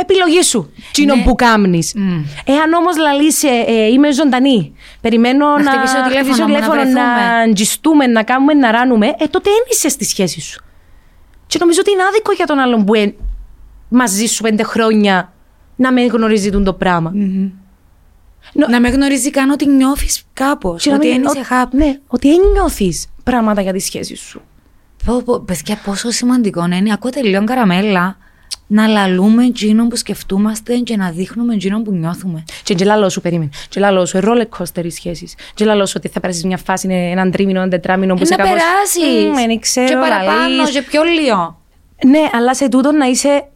επιλογή σου. Τι είναι Ναι. που κάμνεις. Μμ. Εάν όμως λαλείς, ε, ε, είμαι ζωντανή, περιμένω να, Να χτυπήσω τηλέφωνο χτυπήσω μου, να τηλέφωνο, βρεθούμε. να αγγιστούμε, να κάνουμε, να ράνουμε, ε, τότε δεν είσαι στη σχέση σου. Και νομίζω ότι είναι άδικο για τον άλλον που είναι μαζί σου πέντε χρόνια να μην γνωρίζει τον το πράγμα. Νο- Να με γνωρίζει καν ότι νιώθεις κάπως. Και να Ότι μην- δεν είσαι ο- happy. Ναι, ότι δεν νιώθεις. πράγματα για τη σχέση σου. Πω, πω, παιδιά, πόσο σημαντικό είναι. Ακούω τελείως καραμέλα να λαλούμε εκείνο που σκεφτούμαστε και να δείχνουμε εκείνο που νιώθουμε. Και τζελάλο σου, περίμενε. Τζελάλο σου, roller coaster οι σχέσεις. Τζελάλο σου ότι θα περάσεις μια φάση, είναι έναν τρίμηνο, έναν τετράμινο που Ε, σε να κάπως, περάσεις. «Μμ, δεν ξέρω, Και παραπάνω, λαλείς». και πιο λίγο. Ναι, αλλά σε τούτο να είσαι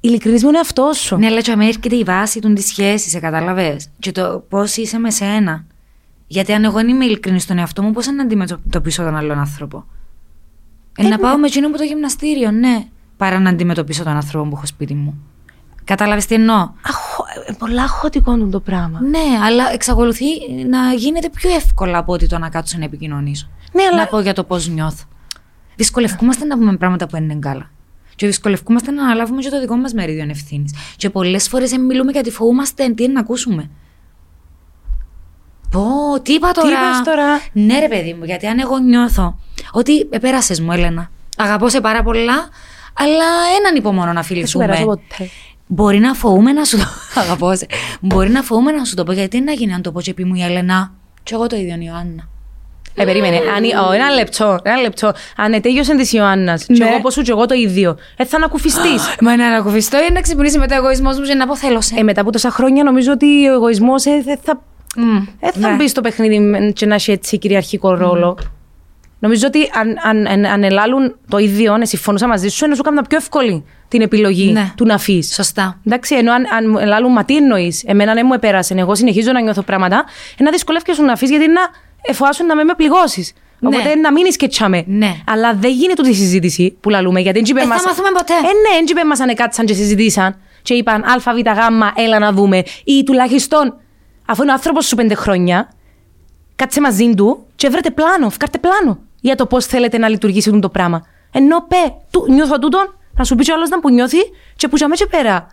ειλικρινής με τον εαυτό σου. Ναι, αλλά και με έρχεται η βάση του τη σχέση, σε κατάλαβες. Και το πώς είσαι με σένα. Γιατί αν εγώ δεν είμαι ειλικρινής στον εαυτό μου, πώς να αντιμετωπίσω τον άλλον άνθρωπο. Ε, να πάω με εκείνο που το γυμναστήριο, ναι. Παρά να αντιμετωπίσω τον άνθρωπο που έχω σπίτι μου. Κατάλαβες τι εννοώ; Αχω, ε, πολλά χωτικό είναι το πράγμα. Ναι, αλλά εξακολουθεί να γίνεται πιο εύκολα από ότι το να κάτσω να επικοινωνήσω. Ναι, αλλά- Να πω για το πώς νιώθω. Δυσκολευκούμαστε να πούμε πράγματα που δεν είναι καλά. Και δυσκολευκούμαστε να αναλάβουμε και το δικό μας μερίδιο ευθύνης. Και πολλές φορές μιλούμε γιατί φοβούμαστε τι είναι να ακούσουμε. Πω, τι είπα τώρα; είπες τώρα; Ναι, ρε παιδί μου, γιατί αν εγώ νιώθω ότι επέρασε μου, Έλενα. Αγαπώ σε πάρα πολλά, αλλά έναν υπομονώ να Δεν σου φιληθούμε. περάσω ποτέ. Μπορεί να φοβούμαι να σου το αγαπώ. σε. Μπορεί να φοβούμαι να σου το πω. Γιατί να γίνει αν το πω και πει μου η Έλενα. Και εγώ το ίδιο η Ιωάννα. Ε, περίμενε. Αν, η- ω, ένα λεπτό, ένα λεπτό. Αν ετέγιωσε της Ιωάννας, και Ναι. εγώ πώ σου, και εγώ το ίδιο. Ε, θα ανακουφιστείς. Μα να ανακουφιστώ ή να ξυπνήσει μετά ο εγωισμός μου και να πω θέλω σε. ε, μετά από τόσα χρόνια νομίζω ότι ο εγωισμός ε, δεν θα, Μμ, ε, θα ναι. μπει στο παιχνίδι και να έχει έτσι κυριαρχικό ρόλο. Νομίζω ότι αν, αν, αν, αν ελάλουν το ίδιο, να συμφωνούσα μαζί σου, να σου έκανα πιο εύκολη την επιλογή Ναι. του να αφήσει. Σωστά. Εντάξει, ενώ αν, αν ελάλουν, μα τι εννοείς, εμένα δεν μου επέρασε, εγώ συνεχίζω να νιώθω πράγματα, ε, να δυσκολεύει να αφήσει γιατί να εφοάσουν να με με πληγώσεις. Ναι. Οπότε να μείνει και τσάμε. Ναι. Αλλά δεν γίνεται τούτη η συζήτηση που λαλούμε. Γιατί δεν Ε, θα μάθουμε ποτέ. Ε, ναι, δεν είπε μας αν κάτσαν και συζητήσαν και είπαν Α, Β, Γ, έλα να δούμε. Ή τουλάχιστον, αφού είναι ο άνθρωπος σου πέντε χρόνια, κάτσε μαζί του και βρείτε πλάνο, φκάρτε πλάνο για το πώς θέλετε να λειτουργήσει το πράγμα. Ενώ πε, του, νιώθω τούτον, να σου πεις ο άλλο να που νιώθει και που τζαμέ και πέρα.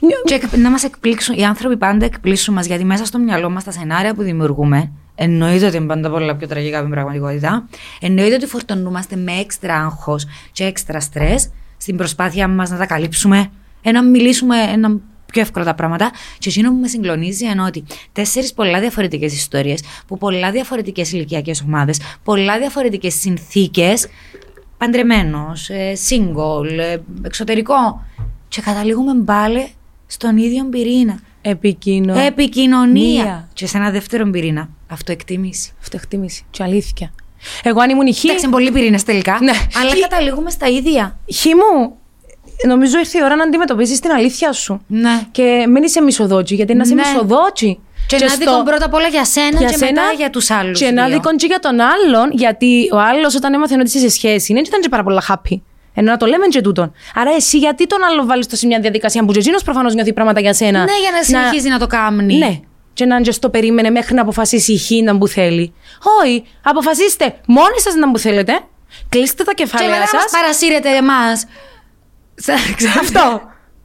Νιώ- Και εκ- να μας εκπλήξουν. Οι άνθρωποι πάντα εκπλήσουν μας γιατί μέσα στο μυαλό μας τα σενάρια που δημιουργούμε. Εννοείται ότι είναι πάντα πολλά πιο τραγικά από την πραγματικότητα. Εννοείται ότι φορτωνούμαστε με έξτρα άγχος και έξτρα στρες στην προσπάθεια μας να τα καλύψουμε, ε, να μιλήσουμε ένα πιο εύκολα τα πράγματα. Και εκείνο που με συγκλονίζει είναι ότι τέσσερις πολλά διαφορετικές ιστορίες, που πολλά διαφορετικές ηλικιακές ομάδες, πολλά διαφορετικές συνθήκες, παντρεμένος, single, ε, εξωτερικό. Και καταλήγουμε πάλι στον ίδιο πυρήνα. Επικοινωνία. Επικοινωνία. Μία. Και σε ένα δεύτερο πυρήνα. Αυτοεκτίμηση. Αυτοεκτίμηση. Και αλήθεια. Εγώ αν ήμουν η χή. Εντάξει, είναι πολλοί πυρήνες τελικά. Ναι. Αλλά Χι- καταλήγουμε στα ίδια. Χή μου, νομίζω ήρθε η ώρα να αντιμετωπίσεις την αλήθεια σου. Ναι. Και μην είσαι μισοδότσι, γιατί να είσαι Ναι. μισοδότσι. Και, να δίκον πρώτα απ' όλα για σένα για και σένα μετά για τους άλλους. Και να δίκον και για τον άλλον, γιατί ο άλλος όταν έμαθε ότι είσαι σε σχέση, δεν ήταν και πάρα πολλά happy. Ενώ να το λέμε και τούτον. Άρα εσύ γιατί τον άλλο βάλεις το σε μια διαδικασία που και εκείνος προφανώς νιώθει πράγματα για σένα; Ναι, για να συνεχίζει να, το κάνει. Ναι. Και να και στο περίμενε μέχρι να αποφασίσει η χή να που θέλει. Όχι, αποφασίστε μόνοι σας να που θέλετε. Κλείστε τα Και κεφάλαια μετά μας σα. παρασύρετε εμάς. Αυτό.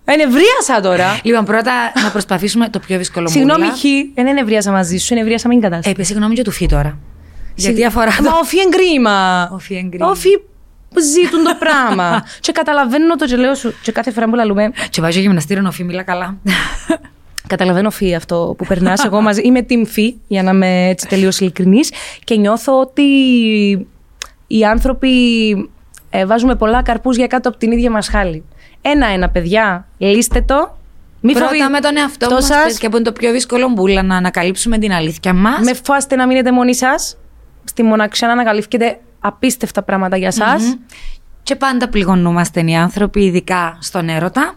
Ενευρίασα τώρα. Λοιπόν, πρώτα να προσπαθήσουμε το πιο δύσκολο μου. Συγγνώμη, Χ, δεν ενευρίασα μαζί σου, ενευρίασα με την κατάσταση. Επί συγγνώμη και του φύ τώρα. Γιατί αφορά. Μα οφεί εγκρίμα. Οφεί εγκρίμα. Οφεί ζήτουν το πράγμα. και καταλαβαίνω το και λέω σου. Και κάθε φορά που λαλούμε. Και βάζει γυμναστήριο ο φύ, μιλά καλά. Καταλαβαίνω φύ αυτό που περνάς. Εγώ μαζί είμαι team φύ, για να είμαι έτσι τελείως ειλικρινής. Και νιώθω ότι οι άνθρωποι ε, βάζουμε πολλά καρπούς για κάτω από την ίδια μας χάλη. Ένα-ένα, παιδιά, λύστε το. Μη Πρώτα φοβη- με τον εαυτό το μας σας. πες, και που είναι το πιο δύσκολο μπουλα να ανακαλύψουμε την αλήθεια μας. Με φάστε να μείνετε μόνοι σας. Στη μοναξιά να ανακαλύφετε απίστευτα πράγματα για εσά. Μμμ. Και πάντα πληγωνούμαστε οι άνθρωποι, ειδικά στον έρωτα.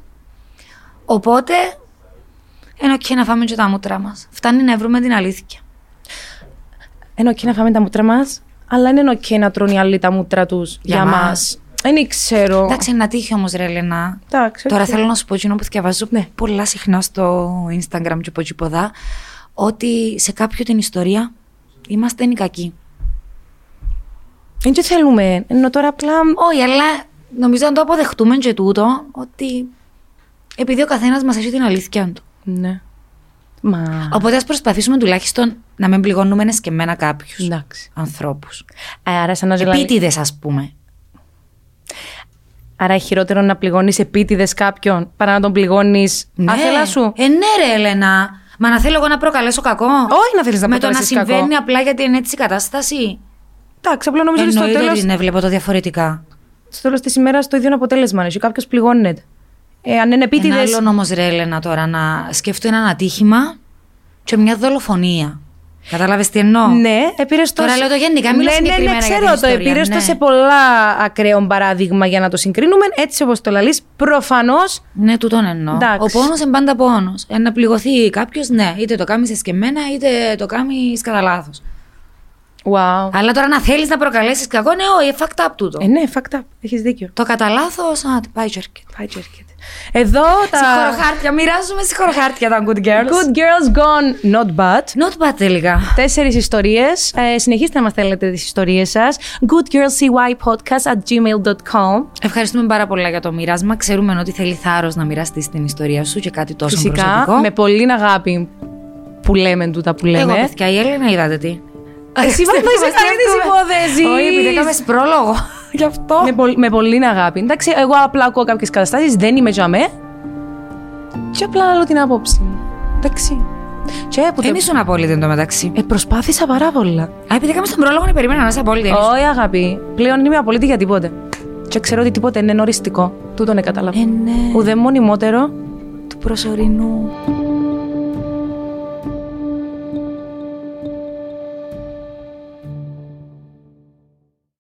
Οπότε, ενώ και να φάμε και τα μούτρα μας. Φτάνει να βρούμε την αλήθεια. Είναι οκ να φάμε τα μούτρα μας, αλλά είναι οκ να τρώνε οι άλλοι τα μούτρα τους για, Για μας. μας. Δεν ξέρω. Εντάξει, είναι τύχη όμως ρε Ελένα. Εντάξει, Τώρα οκ. θέλω να σου πω εκείνο που διαβάζω Ναι. πολλά συχνά στο Instagram και από ποδά, ότι σε κάποιο την ιστορία είμαστε οι κακοί. Δεν και θέλουμε. Ενώ τώρα απλά. Όχι, αλλά νομίζω να το αποδεχτούμε και τούτο, ότι επειδή ο καθένας μας έχει την αλήθεια του. Ναι. Μα. Οπότε ας προσπαθήσουμε τουλάχιστον να μην πληγώνουμε εσκεμμένα κάποιους Εντάξει. ανθρώπους. Άρα, σαν να ζελάει. Επίτηδες, ας πούμε. Άρα, χειρότερο να πληγώνεις επίτηδες κάποιον παρά να τον πληγώνεις άθελα σου. Ε, ναι, ρε, Έλενα. Μα να θέλω εγώ να προκαλέσω κακό. Όχι να θέλεις να Με το να προκαλέσεις κακό. συμβαίνει απλά γιατί είναι έτσι η κατάσταση. Εντάξει, απλά νομίζω ότι στο Εννοείται τέλο ότι ναι, βλέπω το διαφορετικά. στο τέλος της ημέρας το ίδιο αποτέλεσμα είναι. Κάποιος πληγώνεται. Ε, αν είναι επίτηδε. Ένα άλλο όμω, ρε Έλενα, τώρα να σκεφτώ ένα ατύχημα και μια δολοφονία. Κατάλαβες τι εννοώ; Ναι, επήρες στο. Τώρα λέω το γενικά, μιλώ ναι, ναι, ναι, συγκεκριμένα για ξέρω την το. ιστορία, Επήρες το ναι. σε πολλά ακραίων παράδειγμα για να το συγκρίνουμε. Έτσι όπως το λαλείς, προφανώ. Ναι, τούτον εννοώ. Εντάξει. Ο πόνος είναι πάντα πόνος. Ε, να πληγωθεί κάποιος, ναι, είτε το κάνει εσκεμμένα, είτε το κάνει κατά λάθος. Wow. Αλλά τώρα να θέλεις να προκαλέσεις κακό, ναι, όχι, fucked up τούτο. Ε, ναι, fact up. Έχεις δίκιο. Το κατά λάθος, α, πάει και έρχεται. Πάει και έρχεται. Εδώ τα. Συγχωροχάρτια, μοιράζουμε συγχωροχάρτια τα good girls. Good girls gone not bad. Not bad τελικά. Τέσσερις ιστορίες. Ε, συνεχίστε να μας στέλνετε τις ιστορίες σας. goodgirlcypodcast at gmail.com. Ευχαριστούμε πάρα πολλά για το μοίρασμα. Ξέρουμε ότι θέλει θάρρος να μοιραστείς την ιστορία σου και κάτι τόσο Φυσικά, προσωπικό. με πολύ αγάπη που λέμε τούτα που λέμε. Εγώ, παιδιά, η Έλενα είδατε τι. Εσύ πάντα είσαι καλή της υπόθεσης. Όχι, επειδή έκαμε πρόλογο. Γι' αυτό. με, πολύ, με πολύ αγάπη. Εντάξει, εγώ απλά ακούω κάποιες καταστάσεις, δεν είμαι τζαμέ. Και απλά λέω την άποψη μου. Εντάξει. Και που Δεν ήσουν απόλυτη εντωμεταξύ. ε, προσπάθησα πάρα πολλά. Α, επειδή έκαμε τον πρόλογο, να περίμενα να είσαι απόλυτη. δεν ήσουν. Όχι, αγάπη. Πλέον δεν είμαι απολύτη για τίποτε. Και ξέρω ότι τίποτε είναι οριστικό. Τούτον κατάλαβα. Ε, ναι. Ουδέ μονιμότερο Του προσωρινού.